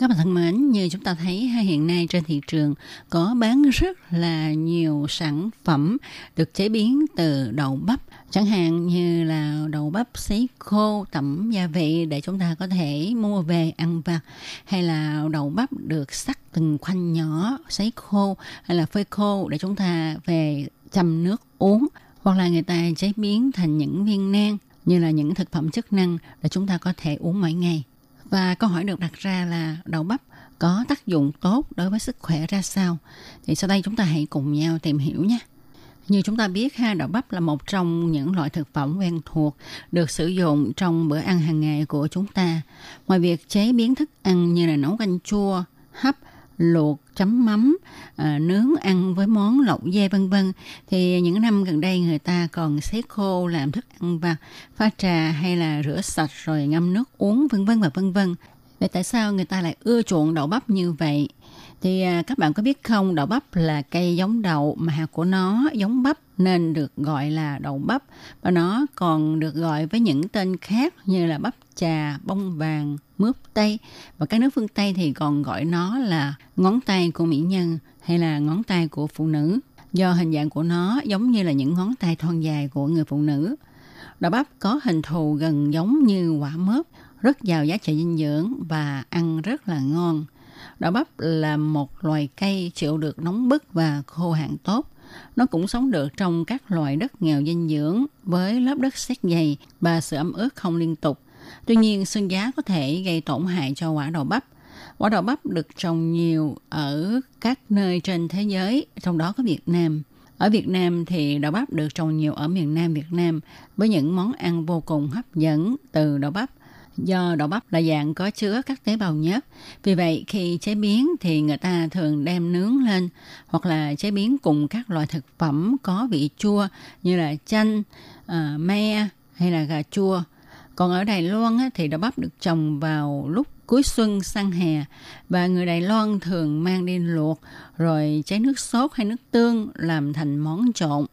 Các bạn thân mến, như chúng ta thấy hiện nay trên thị trường có bán rất là nhiều sản phẩm được chế biến từ đậu bắp. Chẳng hạn như là đậu bắp sấy khô tẩm gia vị để chúng ta có thể mua về ăn vặt. Hay là đậu bắp được sắc từng khoanh nhỏ, sấy khô hay là phơi khô để chúng ta về chăm nước uống. Hoặc là người ta chế biến thành những viên nang như là những thực phẩm chức năng để chúng ta có thể uống mỗi ngày. Và câu hỏi được đặt ra là đậu bắp có tác dụng tốt đối với sức khỏe ra sao? Thì sau đây chúng ta hãy cùng nhau tìm hiểu nhé. Như chúng ta biết ha, đậu bắp là một trong những loại thực phẩm quen thuộc được sử dụng trong bữa ăn hàng ngày của chúng ta. Ngoài việc chế biến thức ăn như là nấu canh chua, hấp, luộc, chấm mắm, à, nướng ăn với món lẩu dê vân vân thì những năm gần đây người ta còn sấy khô làm thức ăn vặt, pha trà hay là rửa sạch rồi ngâm nước uống vân vân và vân vân. Vậy tại sao người ta lại ưa chuộng đậu bắp như vậy? Thì à, các bạn có biết không, đậu bắp là cây giống đậu mà hạt của nó giống bắp nên được gọi là đậu bắp và nó còn được gọi với những tên khác như là bắp trà, bông vàng, mướp tây và các nước phương Tây thì còn gọi nó là ngón tay của mỹ nhân hay là ngón tay của phụ nữ do hình dạng của nó giống như là những ngón tay thon dài của người phụ nữ. Đậu bắp có hình thù gần giống như quả mướp, rất giàu giá trị dinh dưỡng và ăn rất là ngon. Đậu bắp là một loài cây chịu được nóng bức và khô hạn tốt. Nó cũng sống được trong các loại đất nghèo dinh dưỡng với lớp đất sét dày và sự ẩm ướt không liên tục. Tuy nhiên, sương giá có thể gây tổn hại cho quả đậu bắp. Quả đậu bắp được trồng nhiều ở các nơi trên thế giới, trong đó có Việt Nam. Ở Việt Nam thì đậu bắp được trồng nhiều ở miền Nam Việt Nam với những món ăn vô cùng hấp dẫn từ đậu bắp. Do đậu bắp là dạng có chứa các tế bào nhớt. Vì vậy khi chế biến thì người ta thường đem nướng lên hoặc là chế biến cùng các loại thực phẩm có vị chua như là chanh, uh, me hay là gà chua. Còn ở Đài Loan á, thì đậu bắp được trồng vào lúc cuối xuân sang hè và người Đài Loan thường mang đi luộc rồi trái nước sốt hay nước tương làm thành món trộn.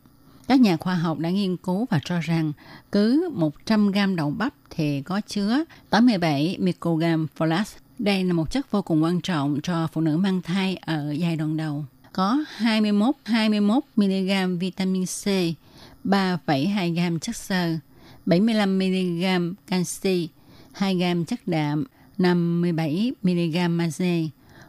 Các nhà khoa học đã nghiên cứu và cho rằng cứ 100 gram đậu bắp thì có chứa 87 microgram folate. Đây là một chất vô cùng quan trọng cho phụ nữ mang thai ở giai đoạn đầu. Có 21 21 mg vitamin C, 3,2 gram chất xơ, 75 mg canxi, 2 g chất đạm, 57 mg magie.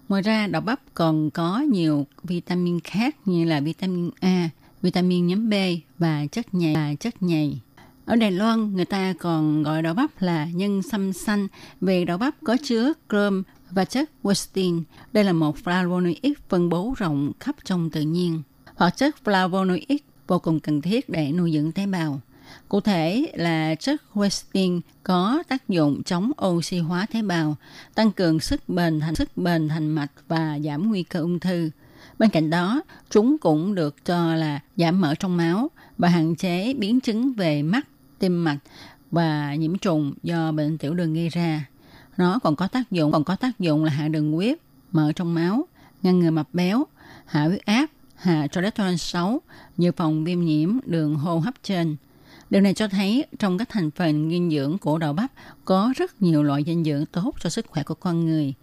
Ngoài ra, đậu bắp còn có nhiều vitamin khác như là vitamin A, vitamin nhóm B và chất nhầy và chất nhầy. Ở Đài Loan, người ta còn gọi đậu bắp là nhân sâm xanh vì đậu bắp có chứa chrome và chất quercetin. Đây là một flavonoid phân bố rộng khắp trong tự nhiên. Hoạt chất flavonoid vô cùng cần thiết để nuôi dưỡng tế bào. Cụ thể là chất Westing có tác dụng chống oxy hóa tế bào, tăng cường sức bền thành sức bền thành mạch và giảm nguy cơ ung thư. Bên cạnh đó, chúng cũng được cho là giảm mỡ trong máu và hạn chế biến chứng về mắt, tim mạch và nhiễm trùng do bệnh tiểu đường gây ra. Nó còn có tác dụng còn có tác dụng là hạ đường huyết, mỡ trong máu, ngăn ngừa mập béo, hạ huyết áp, hạ cholesterol xấu, dự phòng viêm nhiễm đường hô hấp trên. Điều này cho thấy trong các thành phần dinh dưỡng của đậu bắp có rất nhiều loại dinh dưỡng tốt cho sức khỏe của con người.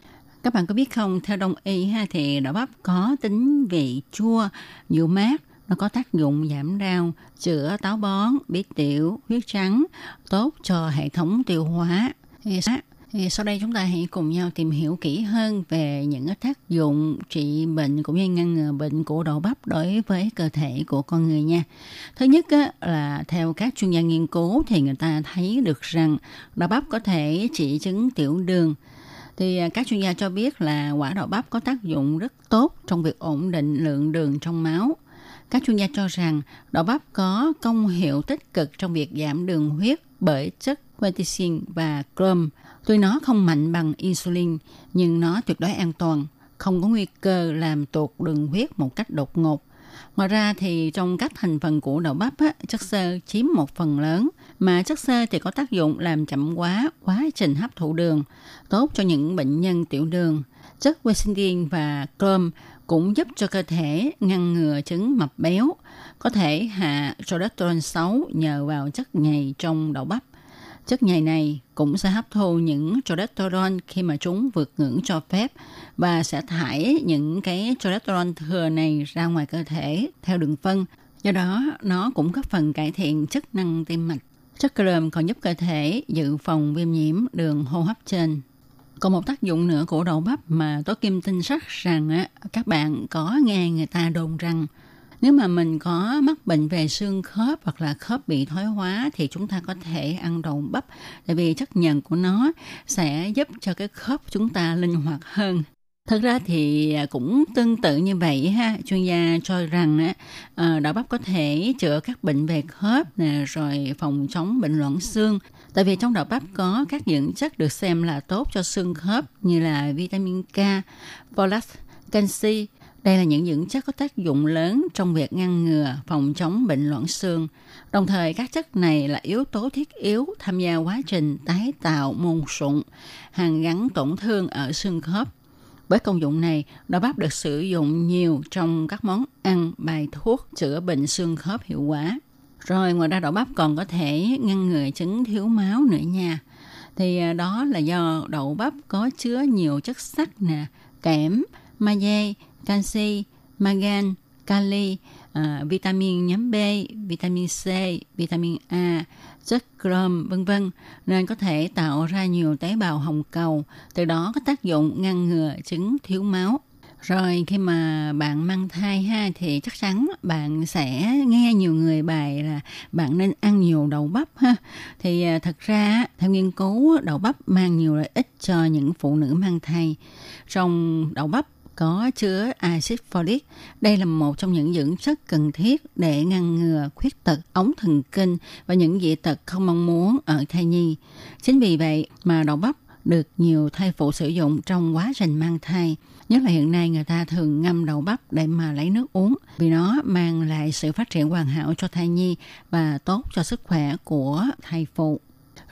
Các bạn có biết không, theo đông y ha thì đậu bắp có tính vị chua, dịu mát, nó có tác dụng giảm đau, chữa táo bón, bí tiểu, huyết trắng, tốt cho hệ thống tiêu hóa. Thì sau đây chúng ta hãy cùng nhau tìm hiểu kỹ hơn về những tác dụng trị bệnh cũng như ngăn ngừa bệnh của đậu bắp đối với cơ thể của con người nha. Thứ nhất là theo các chuyên gia nghiên cứu thì người ta thấy được rằng đậu bắp có thể trị chứng tiểu đường. Thì à, các chuyên gia cho biết là quả đậu bắp có tác dụng rất tốt trong việc ổn định lượng đường trong máu. Các chuyên gia cho rằng đậu bắp có công hiệu tích cực trong việc giảm đường huyết bởi chất quercetin và chrome Tuy nó không mạnh bằng insulin, nhưng nó tuyệt đối an toàn, không có nguy cơ làm tụt đường huyết một cách đột ngột. Ngoài ra thì trong các thành phần của đậu bắp, á, chất xơ chiếm một phần lớn, mà chất xơ thì có tác dụng làm chậm quá quá trình hấp thụ đường, tốt cho những bệnh nhân tiểu đường. Chất quercetin và cơm cũng giúp cho cơ thể ngăn ngừa chứng mập béo, có thể hạ cholesterol xấu nhờ vào chất nhầy trong đậu bắp. Chất nhầy này cũng sẽ hấp thu những cholesterol khi mà chúng vượt ngưỡng cho phép và sẽ thải những cái cholesterol thừa này ra ngoài cơ thể theo đường phân. Do đó, nó cũng góp phần cải thiện chức năng tim mạch. Chất cơm còn giúp cơ thể dự phòng viêm nhiễm đường hô hấp trên. Còn một tác dụng nữa của đậu bắp mà tôi Kim tin chắc rằng á, các bạn có nghe người ta đồn rằng nếu mà mình có mắc bệnh về xương khớp hoặc là khớp bị thoái hóa thì chúng ta có thể ăn đậu bắp tại vì chất nhận của nó sẽ giúp cho cái khớp chúng ta linh hoạt hơn. Thật ra thì à, cũng tương tự như vậy ha. Chuyên gia cho rằng à, đậu bắp có thể chữa các bệnh về khớp nè, rồi phòng chống bệnh loãng xương. Tại vì trong đậu bắp có các dưỡng chất được xem là tốt cho xương khớp như là vitamin K, folate, canxi, đây là những dưỡng chất có tác dụng lớn trong việc ngăn ngừa, phòng chống bệnh loãng xương. Đồng thời, các chất này là yếu tố thiết yếu tham gia quá trình tái tạo môn sụn, hàn gắn tổn thương ở xương khớp. Với công dụng này, đậu bắp được sử dụng nhiều trong các món ăn, bài thuốc chữa bệnh xương khớp hiệu quả. Rồi ngoài ra đậu bắp còn có thể ngăn ngừa chứng thiếu máu nữa nha. Thì à, đó là do đậu bắp có chứa nhiều chất sắt nè, kẽm, magie, canxi, magan, kali, uh, vitamin nhóm B, vitamin C, vitamin A, chất chrome, vân vân nên có thể tạo ra nhiều tế bào hồng cầu, từ đó có tác dụng ngăn ngừa chứng thiếu máu. Rồi khi mà bạn mang thai ha thì chắc chắn bạn sẽ nghe nhiều người bài là bạn nên ăn nhiều đậu bắp ha. Thì ờ, thật ra theo nghiên cứu đậu bắp mang nhiều lợi ích cho những phụ nữ mang thai. Trong đậu bắp có chứa axit folic. Đây là một trong những dưỡng chất cần thiết để ngăn ngừa khuyết tật, ống thần kinh và những dị tật không mong muốn ở thai nhi. Chính vì vậy mà đậu bắp được nhiều thai phụ sử dụng trong quá trình mang thai. Nhất là hiện nay người ta thường ngâm đậu bắp để mà lấy nước uống, vì nó mang lại sự phát triển hoàn hảo cho thai nhi và tốt cho sức khỏe của thai phụ.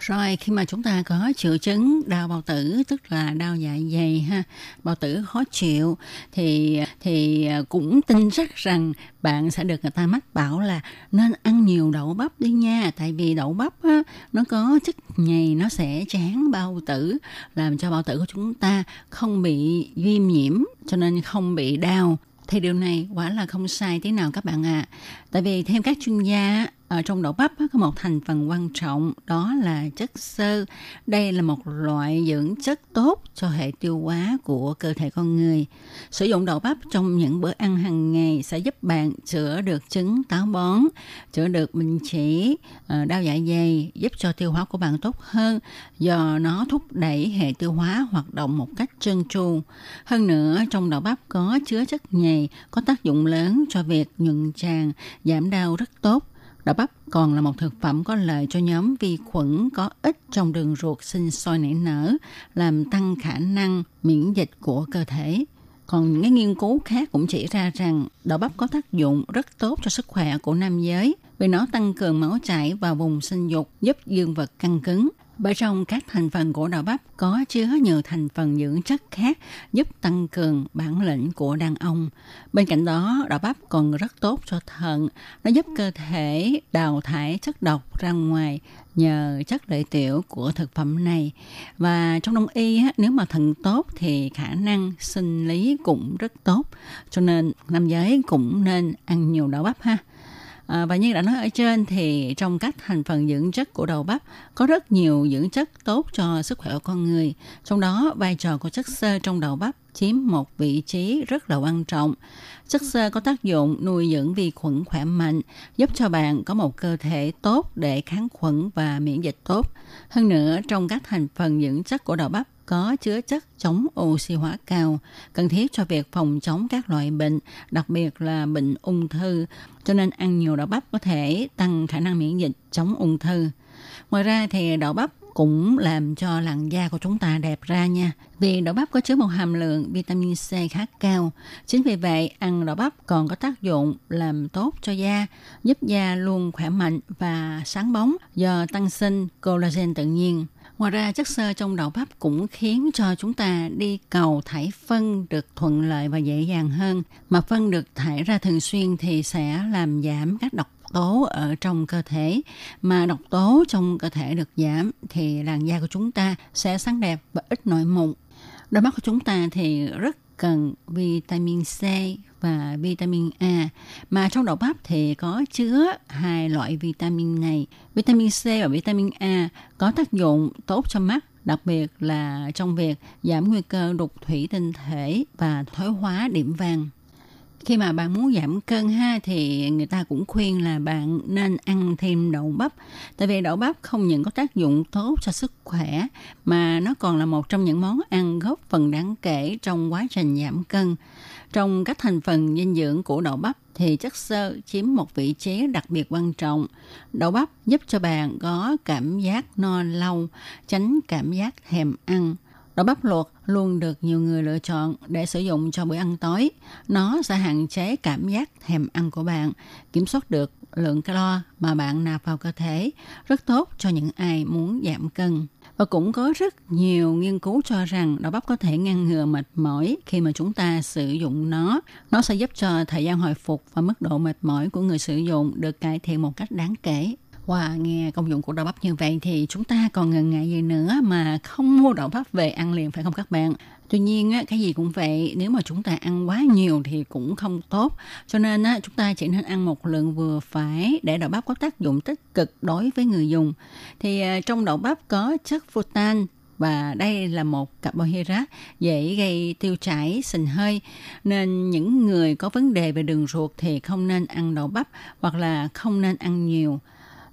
Rồi khi mà chúng ta có triệu chứng đau bao tử tức là đau dạ dày ha, bao tử khó chịu thì thì à, cũng tin chắc rằng bạn sẽ được người ta mách bảo là nên ăn nhiều đậu bắp đi nha, tại vì đậu bắp á, nó có chất nhầy nó sẽ chán bao tử làm cho bao tử của chúng ta không bị viêm nhiễm cho nên không bị đau thì điều này quả là không sai tí nào các bạn ạ. À. Tại vì theo các chuyên gia ở trong đậu bắp có một thành phần quan trọng đó là chất xơ. Đây là một loại dưỡng chất tốt cho hệ tiêu hóa của cơ thể con người. Sử dụng đậu bắp trong những bữa ăn hàng ngày sẽ giúp bạn chữa được chứng táo bón, chữa được bệnh chỉ, ờ, đau dạ dày, giúp cho tiêu hóa của bạn tốt hơn do nó thúc đẩy hệ tiêu hóa hoạt động một cách trơn tru. Hơn nữa, trong đậu bắp có chứa chất nhầy có tác dụng lớn cho việc nhuận tràng, giảm đau rất tốt Đậu bắp còn là một thực phẩm có lợi cho nhóm vi khuẩn có ích trong đường ruột sinh sôi nảy nở, làm tăng khả năng miễn dịch của cơ thể. Còn những cái nghiên cứu khác cũng chỉ ra rằng đậu bắp có tác dụng rất tốt cho sức khỏe của nam giới vì nó tăng cường máu chảy vào vùng sinh dục, giúp dương vật căng cứng. Bởi trong các thành phần của đậu bắp có chứa nhiều thành phần dưỡng chất khác giúp tăng cường bản lĩnh của đàn ông. Bên cạnh đó, đậu bắp còn rất tốt cho thận. Nó giúp cơ thể đào thải chất độc ra ngoài nhờ chất lợi tiểu của thực phẩm này. Và trong đông y, nếu mà thận tốt thì khả năng sinh lý cũng rất tốt. Cho nên nam giới cũng nên ăn nhiều đậu bắp ha. À, và như đã nói ở trên thì trong các thành phần dưỡng chất của đầu bắp có rất nhiều dưỡng chất tốt cho sức khỏe của con người. Trong đó vai trò của chất xơ trong đầu bắp chiếm một vị trí rất là quan trọng. Chất xơ có tác dụng nuôi dưỡng vi khuẩn khỏe mạnh, giúp cho bạn có một cơ thể tốt để kháng khuẩn và miễn dịch tốt. Hơn nữa, trong các thành phần dưỡng chất của đậu bắp có chứa chất chống oxy hóa cao, cần thiết cho việc phòng chống các loại bệnh, đặc biệt là bệnh ung thư. Cho nên ăn nhiều đậu bắp có thể tăng khả năng miễn dịch chống ung thư. Ngoài ra thì đậu bắp cũng làm cho làn da của chúng ta đẹp ra nha. Vì đậu bắp có chứa một hàm lượng vitamin C khá cao. Chính vì vậy, ăn đậu bắp còn có tác dụng làm tốt cho da, giúp da luôn khỏe mạnh và sáng bóng do tăng sinh collagen tự nhiên. Ngoài ra, chất xơ trong đậu bắp cũng khiến cho chúng ta đi cầu thải phân được thuận lợi và dễ dàng hơn. Mà phân được thải ra thường xuyên thì sẽ làm giảm các độc tố ở trong cơ thể. Mà độc tố trong cơ thể được giảm thì làn da của chúng ta sẽ sáng đẹp và ít nổi mụn. Đôi mắt của chúng ta thì rất cần vitamin C và vitamin A, mà trong đậu bắp thì có chứa hai loại vitamin này. Vitamin C và vitamin A có tác dụng tốt cho mắt, đặc biệt là trong việc giảm nguy cơ đục thủy tinh thể và thoái hóa điểm vàng khi mà bạn muốn giảm cân ha thì người ta cũng khuyên là bạn nên ăn thêm đậu bắp tại vì đậu bắp không những có tác dụng tốt cho sức khỏe mà nó còn là một trong những món ăn góp phần đáng kể trong quá trình giảm cân trong các thành phần dinh dưỡng của đậu bắp thì chất xơ chiếm một vị trí đặc biệt quan trọng. Đậu bắp giúp cho bạn có cảm giác no lâu, tránh cảm giác thèm ăn. Đậu bắp luộc luôn được nhiều người lựa chọn để sử dụng cho bữa ăn tối. Nó sẽ hạn chế cảm giác thèm ăn của bạn, kiểm soát được lượng calo mà bạn nạp vào cơ thể, rất tốt cho những ai muốn giảm cân. Và cũng có rất nhiều nghiên cứu cho rằng đậu bắp có thể ngăn ngừa mệt mỏi khi mà chúng ta sử dụng nó. Nó sẽ giúp cho thời gian hồi phục và mức độ mệt mỏi của người sử dụng được cải thiện một cách đáng kể. Wow, nghe công dụng của đậu bắp như vậy thì chúng ta còn ngần ngại gì nữa mà không mua đậu bắp về ăn liền phải không các bạn? Tuy nhiên á, cái gì cũng vậy, nếu mà chúng ta ăn quá nhiều thì cũng không tốt. Cho nên á, chúng ta chỉ nên ăn một lượng vừa phải để đậu bắp có tác dụng tích cực đối với người dùng. Thì à, trong đậu bắp có chất futan và đây là một carbohydrate dễ gây tiêu chảy, sình hơi nên những người có vấn đề về đường ruột thì không nên ăn đậu bắp hoặc là không nên ăn nhiều.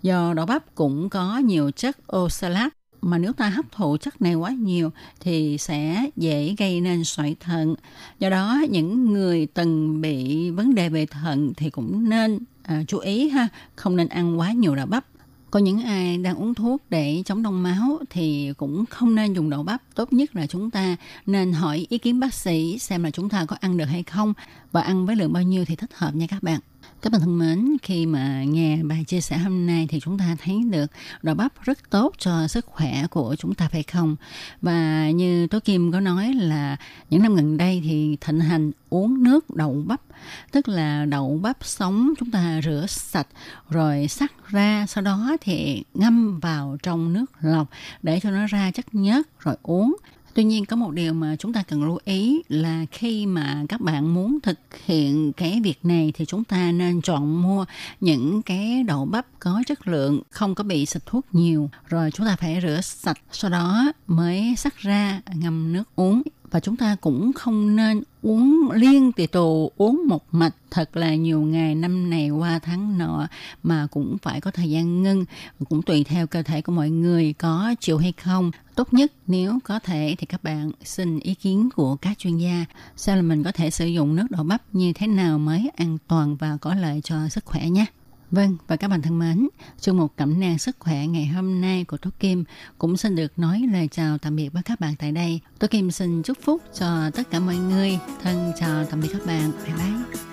Do đậu bắp cũng có nhiều chất oxalat mà nếu ta hấp thụ chất này quá nhiều thì sẽ dễ gây nên sỏi thận. Do đó những người từng bị vấn đề về thận thì cũng nên à, chú ý ha, không nên ăn quá nhiều đậu bắp. Có những ai đang uống thuốc để chống đông máu thì cũng không nên dùng đậu bắp. Tốt nhất là chúng ta nên hỏi ý kiến bác sĩ xem là chúng ta có ăn được hay không và ăn với lượng bao nhiêu thì thích hợp nha các bạn. Các bạn thân mến, khi mà nghe bài chia sẻ hôm nay thì chúng ta thấy được đậu bắp rất tốt cho sức khỏe của chúng ta phải không? Và như Tố Kim có nói là những năm gần đây thì thịnh hành uống nước đậu bắp, tức là đậu bắp sống chúng ta rửa sạch rồi sắc ra, sau đó thì ngâm vào trong nước lọc để cho nó ra chất nhớt rồi uống Tuy nhiên, có một điều mà chúng ta cần lưu ý là khi mà các bạn muốn thực hiện cái việc này thì chúng ta nên chọn mua những cái đậu bắp có chất lượng, không có bị xịt thuốc nhiều. Rồi chúng ta phải rửa sạch, sau đó mới sắc ra, ngâm nước uống và chúng ta cũng không nên uống liên tì tù, uống một mạch thật là nhiều ngày năm này qua tháng nọ mà cũng phải có thời gian ngưng. Cũng tùy theo cơ thể của mọi người có chịu hay không. Tốt nhất nếu có thể thì các bạn xin ý kiến của các chuyên gia. Sao là mình có thể sử dụng nước đậu bắp như thế nào mới an toàn và có lợi cho sức khỏe nhé? Vâng, và các bạn thân mến, chương mục Cẩm nang sức khỏe ngày hôm nay của Tố Kim cũng xin được nói lời chào tạm biệt với các bạn tại đây. Tố Kim xin chúc phúc cho tất cả mọi người. Thân chào tạm biệt các bạn. Bye bye.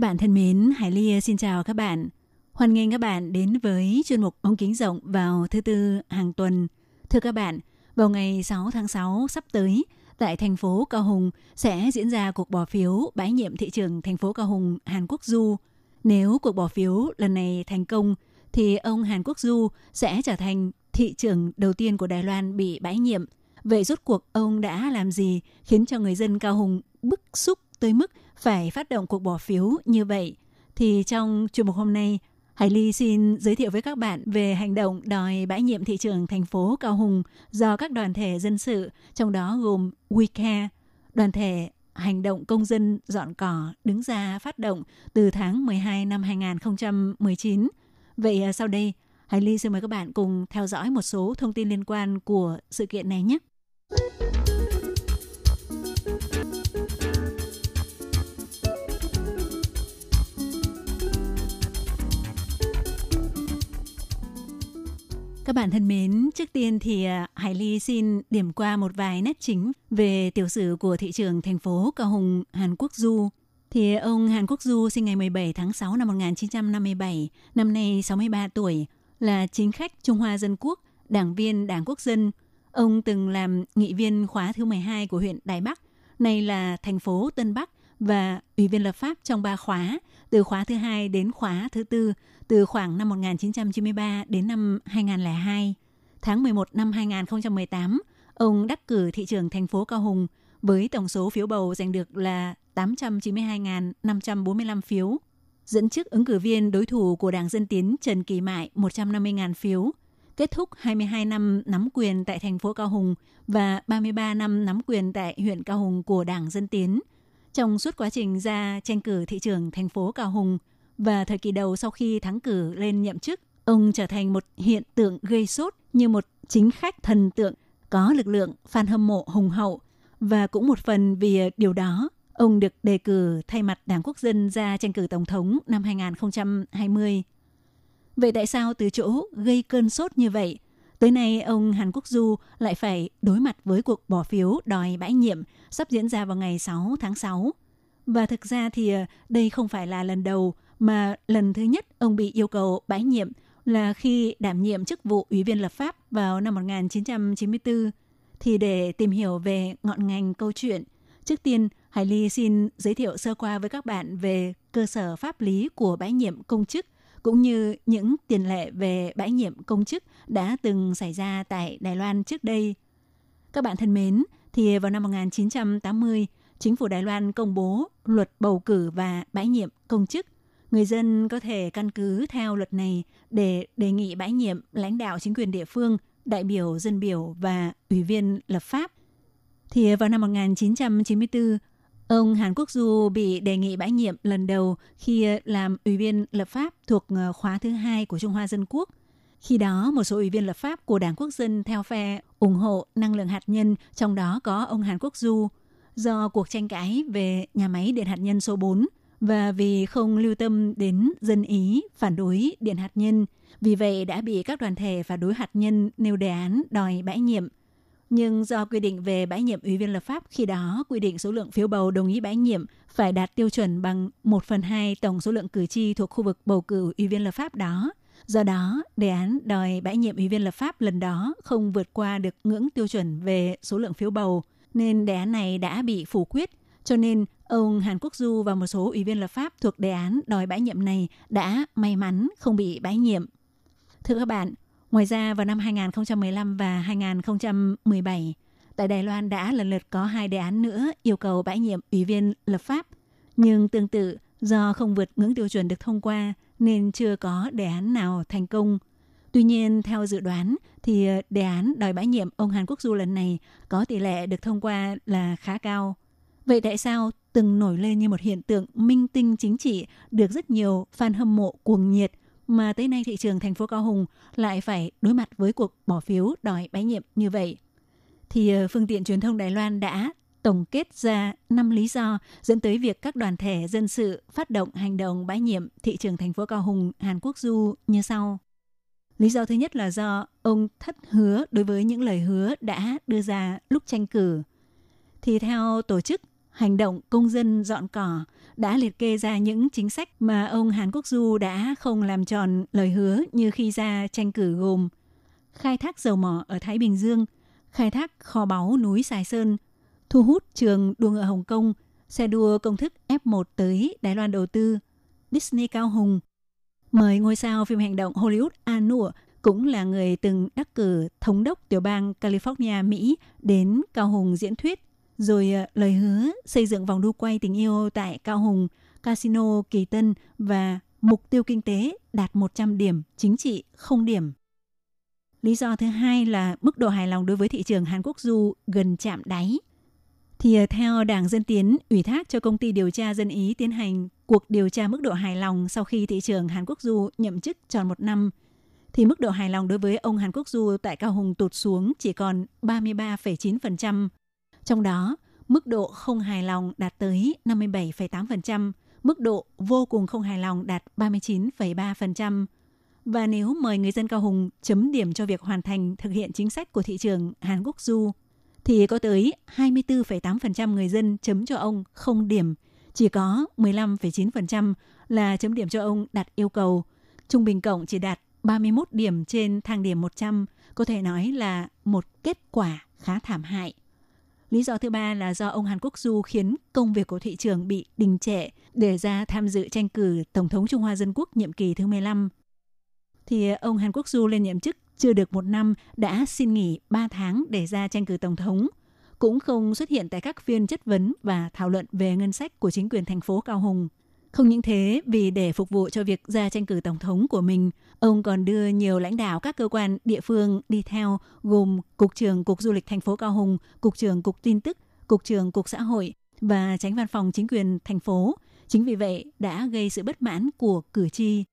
Các bạn thân mến, Hải Ly xin chào các bạn. Hoan nghênh các bạn đến với chuyên mục ống kính rộng vào thứ tư hàng tuần. Thưa các bạn, vào ngày 6 tháng 6 sắp tới, tại thành phố Cao Hùng sẽ diễn ra cuộc bỏ phiếu bãi nhiệm thị trưởng thành phố Cao Hùng Hàn Quốc Du. Nếu cuộc bỏ phiếu lần này thành công, thì ông Hàn Quốc Du sẽ trở thành thị trưởng đầu tiên của Đài Loan bị bãi nhiệm. Vậy rốt cuộc ông đã làm gì khiến cho người dân Cao Hùng bức xúc tới mức phải phát động cuộc bỏ phiếu như vậy. Thì trong chuyên mục hôm nay, Hải Ly xin giới thiệu với các bạn về hành động đòi bãi nhiệm thị trường thành phố Cao Hùng do các đoàn thể dân sự, trong đó gồm WeCare, đoàn thể hành động công dân dọn cỏ đứng ra phát động từ tháng 12 năm 2019. Vậy à, sau đây, Hải Ly xin mời các bạn cùng theo dõi một số thông tin liên quan của sự kiện này nhé. Các bạn thân mến, trước tiên thì à, Hải Ly xin điểm qua một vài nét chính về tiểu sử của thị trường thành phố Cao Hùng, Hàn Quốc Du. Thì ông Hàn Quốc Du sinh ngày 17 tháng 6 năm 1957, năm nay 63 tuổi, là chính khách Trung Hoa Dân Quốc, đảng viên Đảng Quốc dân. Ông từng làm nghị viên khóa thứ 12 của huyện Đài Bắc, nay là thành phố Tân Bắc và ủy viên lập pháp trong ba khóa, từ khóa thứ hai đến khóa thứ tư từ khoảng năm 1993 đến năm 2002. Tháng 11 năm 2018, ông đắc cử thị trưởng thành phố Cao Hùng với tổng số phiếu bầu giành được là 892.545 phiếu, dẫn chức ứng cử viên đối thủ của Đảng Dân Tiến Trần Kỳ Mại 150.000 phiếu, kết thúc 22 năm nắm quyền tại thành phố Cao Hùng và 33 năm nắm quyền tại huyện Cao Hùng của Đảng Dân Tiến. Trong suốt quá trình ra tranh cử thị trưởng thành phố Cao Hùng, và thời kỳ đầu sau khi thắng cử lên nhậm chức, ông trở thành một hiện tượng gây sốt như một chính khách thần tượng có lực lượng fan hâm mộ hùng hậu và cũng một phần vì điều đó ông được đề cử thay mặt Đảng Quốc dân ra tranh cử tổng thống năm 2020. Vậy tại sao từ chỗ gây cơn sốt như vậy, tới nay ông Hàn Quốc Du lại phải đối mặt với cuộc bỏ phiếu đòi bãi nhiệm sắp diễn ra vào ngày 6 tháng 6? Và thực ra thì ờ, đây không phải là lần đầu mà lần thứ nhất ông bị yêu cầu bãi nhiệm là khi đảm nhiệm chức vụ Ủy viên lập pháp vào năm 1994. Thì để tìm hiểu về ngọn ngành câu chuyện, trước tiên Hải Ly xin giới thiệu sơ qua với các bạn về cơ sở pháp lý của bãi nhiệm công chức cũng như những tiền lệ về bãi nhiệm công chức đã từng xảy ra tại Đài Loan trước đây. Các bạn thân mến, thì vào năm 1980, chính phủ Đài Loan công bố luật bầu cử và bãi nhiệm công chức – Người dân có thể căn cứ theo luật này để đề nghị bãi nhiệm lãnh đạo chính quyền địa phương, đại biểu dân biểu và ủy viên lập pháp. Thì vào năm 1994, ông Hàn Quốc Du bị đề nghị bãi nhiệm lần đầu khi làm ủy viên lập pháp thuộc ờ, khóa thứ hai của Trung Hoa Dân Quốc. Khi đó, một số ủy viên lập pháp của Đảng Quốc dân theo phe ủng hộ năng lượng hạt nhân, trong đó có ông Hàn Quốc Du, do cuộc tranh cãi về nhà máy điện hạt nhân số 4 và vì không lưu tâm đến dân ý phản đối điện hạt nhân, vì vậy đã bị các đoàn thể phản đối hạt nhân nêu đề án đòi bãi nhiệm. Nhưng do quy định về bãi nhiệm ủy viên lập pháp khi đó quy định số lượng phiếu bầu đồng ý bãi nhiệm phải đạt tiêu chuẩn bằng 1 phần 2 tổng số lượng cử tri thuộc khu vực bầu cử ủy viên lập pháp đó. Do đó, đề án đòi bãi nhiệm ủy viên lập pháp lần đó không vượt qua được ngưỡng tiêu chuẩn về số lượng phiếu bầu, nên đề án này đã bị phủ quyết. Cho nên, ông Hàn Quốc Du và một số ủy viên lập pháp thuộc đề án đòi bãi nhiệm này đã may mắn không bị bãi nhiệm. Thưa các bạn, ngoài ra vào năm 2015 và 2017, tại Đài Loan đã lần lượt có hai đề án nữa yêu cầu bãi nhiệm ủy viên lập pháp. Nhưng tương tự, do không vượt ngưỡng tiêu chuẩn được thông qua, nên chưa có đề án nào thành công. Tuy nhiên, theo dự đoán, thì ờ, đề án đòi bãi nhiệm ông Hàn Quốc Du lần này có tỷ lệ được thông qua là khá cao. Vậy tại sao từng nổi lên như một hiện tượng minh tinh chính trị được rất nhiều fan hâm mộ cuồng nhiệt mà tới nay thị trường thành phố Cao Hùng lại phải đối mặt với cuộc bỏ phiếu đòi bãi nhiệm như vậy? Thì ờ, phương tiện truyền thông Đài Loan đã tổng kết ra 5 lý do dẫn tới việc các đoàn thể dân sự phát động hành động bãi nhiệm thị trường thành phố Cao Hùng, Hàn Quốc Du như sau. Lý do thứ nhất là do ông thất hứa đối với những lời hứa đã đưa ra lúc tranh cử. Thì theo tổ chức hành động công dân dọn cỏ đã liệt kê ra những chính sách mà ông Hàn Quốc Du đã không làm tròn lời hứa như khi ra tranh cử gồm khai thác dầu mỏ ở Thái Bình Dương, khai thác kho báu núi Sài Sơn, thu hút trường đua ngựa Hồng Kông, xe đua công thức F1 tới Đài Loan đầu tư, Disney Cao Hùng. Mời ngôi sao phim hành động Hollywood An cũng là người từng đắc cử thống đốc tiểu bang California, Mỹ đến Cao Hùng diễn thuyết. Rồi ờ, lời hứa xây dựng vòng đu quay tình yêu tại Cao Hùng, Casino Kỳ Tân và mục tiêu kinh tế đạt 100 điểm, chính trị không điểm. Lý do thứ hai là mức độ hài lòng đối với thị trường Hàn Quốc du gần chạm đáy thì ờ, theo Đảng Dân Tiến ủy thác cho công ty điều tra dân Ý tiến hành cuộc điều tra mức độ hài lòng sau khi thị trường Hàn Quốc Du nhậm chức tròn một năm, thì mức độ hài lòng đối với ông Hàn Quốc Du tại Cao Hùng tụt xuống chỉ còn 33,9%. Trong đó, mức độ không hài lòng đạt tới 57,8%, mức độ vô cùng không hài lòng đạt 39,3%. Và nếu mời người dân Cao Hùng chấm điểm cho việc hoàn thành thực hiện chính sách của thị trường Hàn Quốc Du thì có tới 24,8% người dân chấm cho ông không điểm, chỉ có 15,9% là chấm điểm cho ông đạt yêu cầu. Trung bình cộng chỉ đạt 31 điểm trên thang điểm 100, có thể nói là một kết quả khá thảm hại. Lý do thứ ba là do ông Hàn Quốc Du khiến công việc của thị trường bị đình trệ để ra tham dự tranh cử Tổng thống Trung Hoa Dân Quốc nhiệm kỳ thứ 15. Thì ông Hàn Quốc Du lên nhiệm chức chưa được một năm đã xin nghỉ 3 tháng để ra tranh cử tổng thống, cũng không xuất hiện tại các phiên chất vấn và thảo luận về ngân sách của chính quyền thành phố Cao Hùng. Không những thế, vì để phục vụ cho việc ra tranh cử tổng thống của mình, ông còn đưa nhiều lãnh đạo các cơ quan địa phương đi theo gồm Cục trưởng Cục Du lịch thành phố Cao Hùng, Cục trưởng Cục tin tức, Cục trưởng Cục xã hội và tránh văn phòng chính quyền thành phố. Chính vì vậy đã gây sự bất mãn của cử tri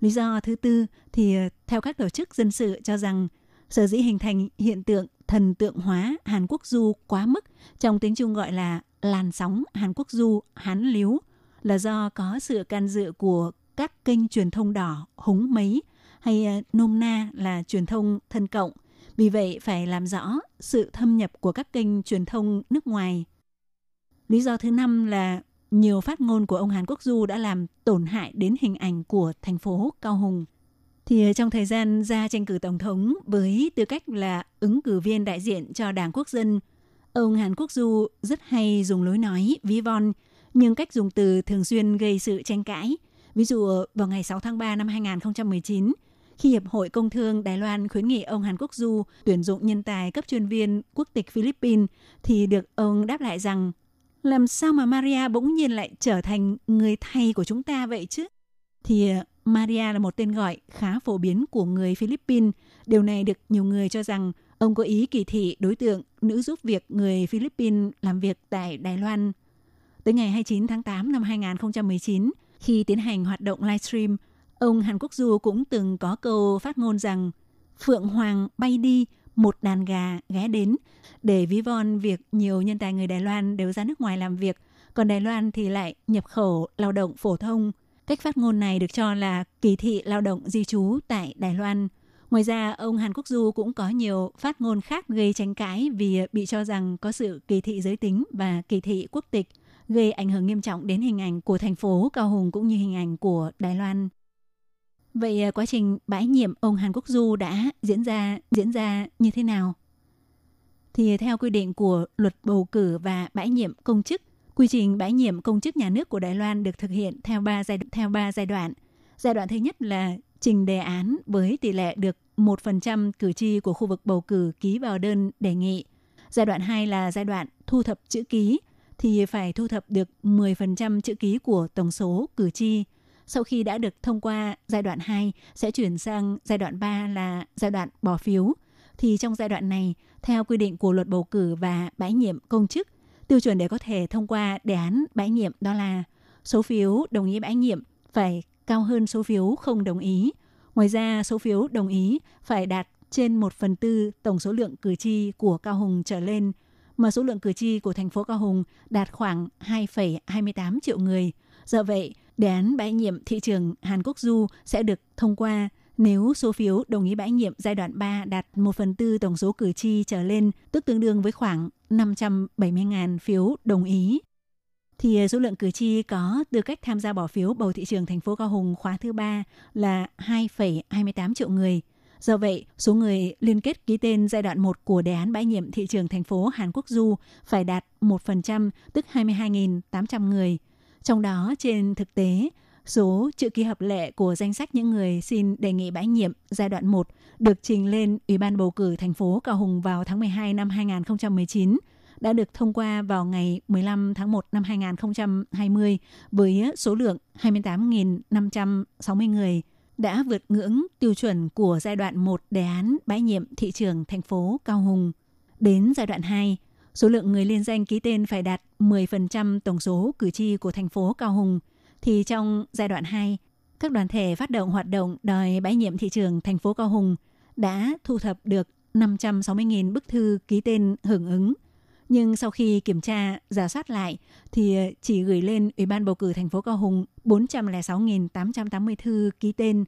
Lý do thứ tư thì ờ, theo các tổ chức dân sự cho rằng sở dĩ hình thành hiện tượng thần tượng hóa Hàn Quốc du quá mức trong tiếng Trung gọi là làn sóng Hàn Quốc du hán liếu là do có sự can dự của các kênh truyền thông đỏ húng mấy hay ờ, nôm na là truyền thông thân cộng. Vì vậy phải làm rõ sự thâm nhập của các kênh truyền thông nước ngoài. Lý do thứ năm là nhiều phát ngôn của ông Hàn Quốc Du đã làm tổn hại đến hình ảnh của thành phố Cao Hùng. Thì ờ, trong thời gian ra tranh cử tổng thống với tư cách là ứng cử viên đại diện cho Đảng Quốc dân, ông Hàn Quốc Du rất hay dùng lối nói ví von, nhưng cách dùng từ thường xuyên gây sự tranh cãi. Ví dụ ờ, vào ngày 6 tháng 3 năm 2019, khi Hiệp hội Công thương Đài Loan khuyến nghị ông Hàn Quốc Du tuyển dụng nhân tài cấp chuyên viên quốc tịch Philippines, thì được ông đáp lại rằng làm sao mà Maria bỗng nhiên lại trở thành người thầy của chúng ta vậy chứ? thì ờ, Maria là một tên gọi khá phổ biến của người Philippines. Điều này được nhiều người cho rằng ông có ý kỳ thị đối tượng nữ giúp việc người Philippines làm việc tại Đài Loan. Tới ngày 29 tháng 8 năm 2019, khi tiến hành hoạt động livestream, ông Hàn Quốc Du cũng từng có câu phát ngôn rằng Phượng Hoàng bay đi, một đàn gà ghé đến để ví von việc nhiều nhân tài người Đài Loan đều ra nước ngoài làm việc, còn Đài Loan thì lại nhập khẩu lao động phổ thông. Cách phát ngôn này được cho là kỳ thị lao động di trú tại Đài Loan. Ngoài ra, ông Hàn Quốc Du cũng có nhiều phát ngôn khác gây tranh cãi vì bị cho rằng có sự kỳ thị giới tính và kỳ thị quốc tịch, gây ảnh hưởng nghiêm trọng đến hình ảnh của thành phố Cao Hùng cũng như hình ảnh của Đài Loan. Vậy à, quá trình bãi nhiệm ông Hàn Quốc Du đã diễn ra diễn ra như thế nào? Thì theo quy định của luật bầu cử và bãi nhiệm công chức, quy trình bãi nhiệm công chức nhà nước của Đài Loan được thực hiện theo 3 giai theo 3 giai đoạn. Giai đoạn thứ nhất là trình đề án với tỷ lệ được 1% cử tri của khu vực bầu cử ký vào đơn đề nghị. Giai đoạn 2 là giai đoạn thu thập chữ ký thì phải thu thập được 10% chữ ký của tổng số cử tri sau khi đã được thông qua giai đoạn 2 sẽ chuyển sang giai đoạn 3 là giai đoạn bỏ phiếu. Thì trong giai đoạn này, theo quy định của luật bầu cử và bãi nhiệm công chức, tiêu chuẩn để có thể thông qua đề án bãi nhiệm đó là số phiếu đồng ý bãi nhiệm phải cao hơn số phiếu không đồng ý. Ngoài ra, số phiếu đồng ý phải đạt trên 1 phần tư tổng số lượng cử tri của Cao Hùng trở lên, mà số lượng cử tri của thành phố Cao Hùng đạt khoảng 2,28 triệu người. Do vậy, Đề án bãi nhiệm thị trường Hàn Quốc Du sẽ được thông qua nếu số phiếu đồng ý bãi nhiệm giai đoạn 3 đạt 1 phần tư tổng số cử tri trở lên, tức tương đương với khoảng 570.000 phiếu đồng ý. Thì à, số lượng cử tri có tư cách tham gia bỏ phiếu bầu thị trường thành phố Cao Hùng khóa thứ 3 là 2,28 triệu người. Do vậy, số người liên kết ký tên giai đoạn 1 của đề án bãi nhiệm thị trường thành phố Hàn Quốc Du phải đạt 1%, tức 22.800 người – trong đó, trên thực tế, số chữ ký hợp lệ của danh sách những người xin đề nghị bãi nhiệm giai đoạn 1 được trình lên Ủy ban bầu cử thành phố Cao Hùng vào tháng 12 năm 2019 đã được thông qua vào ngày 15 tháng 1 năm 2020 với số lượng 28.560 người đã vượt ngưỡng tiêu chuẩn của giai đoạn 1 đề án bãi nhiệm thị trường thành phố Cao Hùng. Đến giai đoạn 2, số lượng người liên danh ký tên phải đạt 10% tổng số cử tri của thành phố Cao Hùng, thì trong giai đoạn 2, các đoàn thể phát động hoạt động đòi bãi nhiệm thị trường thành phố Cao Hùng đã thu thập được 560.000 bức thư ký tên hưởng ứng. Nhưng sau khi kiểm tra, giả soát lại thì chỉ gửi lên Ủy ban bầu cử thành phố Cao Hùng 406.880 thư ký tên.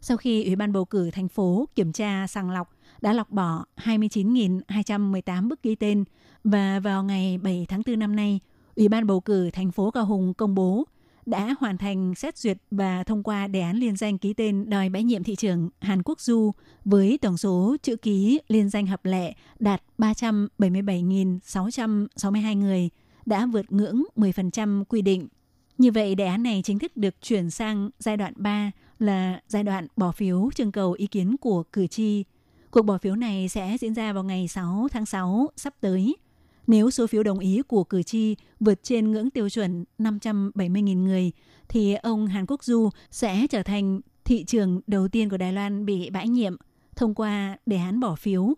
Sau khi Ủy ban bầu cử thành phố kiểm tra sàng lọc đã lọc bỏ 29.218 bức ký tên và vào ngày 7 tháng 4 năm nay, Ủy ban bầu cử thành phố Cao Hùng công bố đã hoàn thành xét duyệt và thông qua đề án liên danh ký tên đòi bãi nhiệm thị trưởng Hàn Quốc Du với tổng số chữ ký liên danh hợp lệ đạt 377.662 người, đã vượt ngưỡng 10% quy định. Như vậy, đề án này chính thức được chuyển sang giai đoạn 3 là giai đoạn bỏ phiếu trưng cầu ý kiến của cử tri. Cuộc bỏ phiếu này sẽ diễn ra vào ngày 6 tháng 6 sắp tới. Nếu số phiếu đồng ý của cử tri vượt trên ngưỡng tiêu chuẩn 570.000 người, thì ông Hàn Quốc Du sẽ trở thành thị trường đầu tiên của Đài Loan bị bãi nhiệm thông qua đề án bỏ phiếu.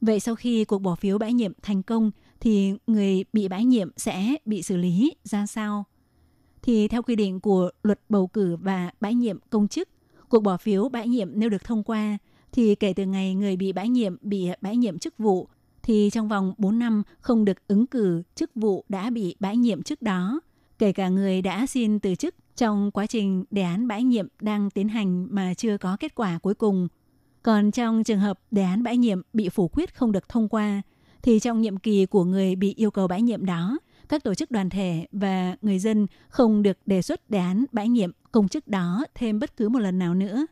Vậy sau khi cuộc bỏ phiếu bãi nhiệm thành công thì người bị bãi nhiệm sẽ bị xử lý ra sao? Thì theo quy định của luật bầu cử và bãi nhiệm công chức, cuộc bỏ phiếu bãi nhiệm nếu được thông qua thì kể từ ngày người bị bãi nhiệm bị bãi nhiệm chức vụ thì trong vòng 4 năm không được ứng cử chức vụ đã bị bãi nhiệm trước đó, kể cả người đã xin từ chức trong quá trình đề án bãi nhiệm đang tiến hành mà chưa có kết quả cuối cùng. Còn trong trường hợp đề án bãi nhiệm bị phủ quyết không được thông qua, thì trong nhiệm kỳ của người bị yêu cầu bãi nhiệm đó, các tổ chức đoàn thể và người dân không được đề xuất đề án bãi nhiệm công chức đó thêm bất cứ một lần nào nữa.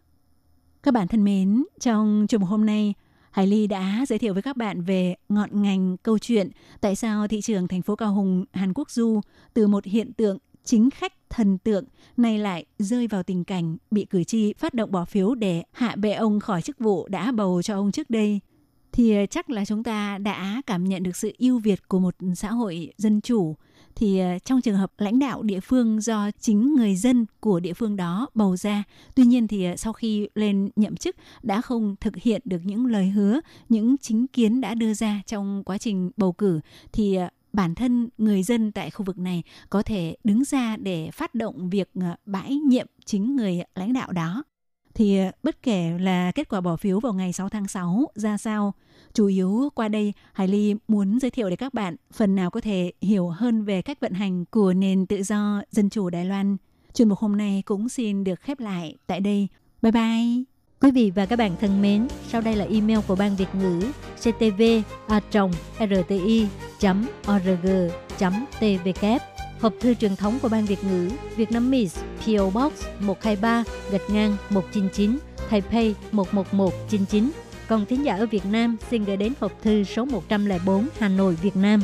Các bạn thân mến, trong chương hôm nay, Hải Ly đã giới thiệu với các bạn về ngọn ngành câu chuyện tại sao thị trường thành phố Cao Hùng, Hàn Quốc Du từ một hiện tượng chính khách thần tượng nay lại rơi vào tình cảnh bị cử tri phát động bỏ phiếu để hạ bệ ông khỏi chức vụ đã bầu cho ông trước đây. Thì chắc là chúng ta đã cảm nhận được sự ưu việt của một xã hội dân chủ thì ờ, trong trường hợp lãnh đạo địa phương do chính người dân của địa phương đó bầu ra, tuy nhiên thì ờ, sau khi lên nhậm chức đã không thực hiện được những lời hứa, những chính kiến đã đưa ra trong quá trình bầu cử thì ờ, bản thân người dân tại khu vực này có thể đứng ra để phát động việc bãi nhiệm chính người lãnh đạo đó. Thì ờ, bất kể là kết quả bỏ phiếu vào ngày 6 tháng 6 ra sao, Chủ yếu qua đây, Hải Ly muốn giới thiệu để các bạn phần nào có thể hiểu hơn về cách vận hành của nền tự do dân chủ Đài Loan. Chuyên mục hôm nay cũng xin được khép lại tại đây. Bye bye! Quý vị và các bạn thân mến, sau đây là email của Ban Việt ngữ ctv a rti org tvk Hộp thư truyền thống của Ban Việt ngữ Việt Nam Miss PO Box 123 gạch ngang 199 Taipei 11199 còn thính giả ở Việt Nam xin gửi đến hộp thư số 104 Hà Nội, Việt Nam.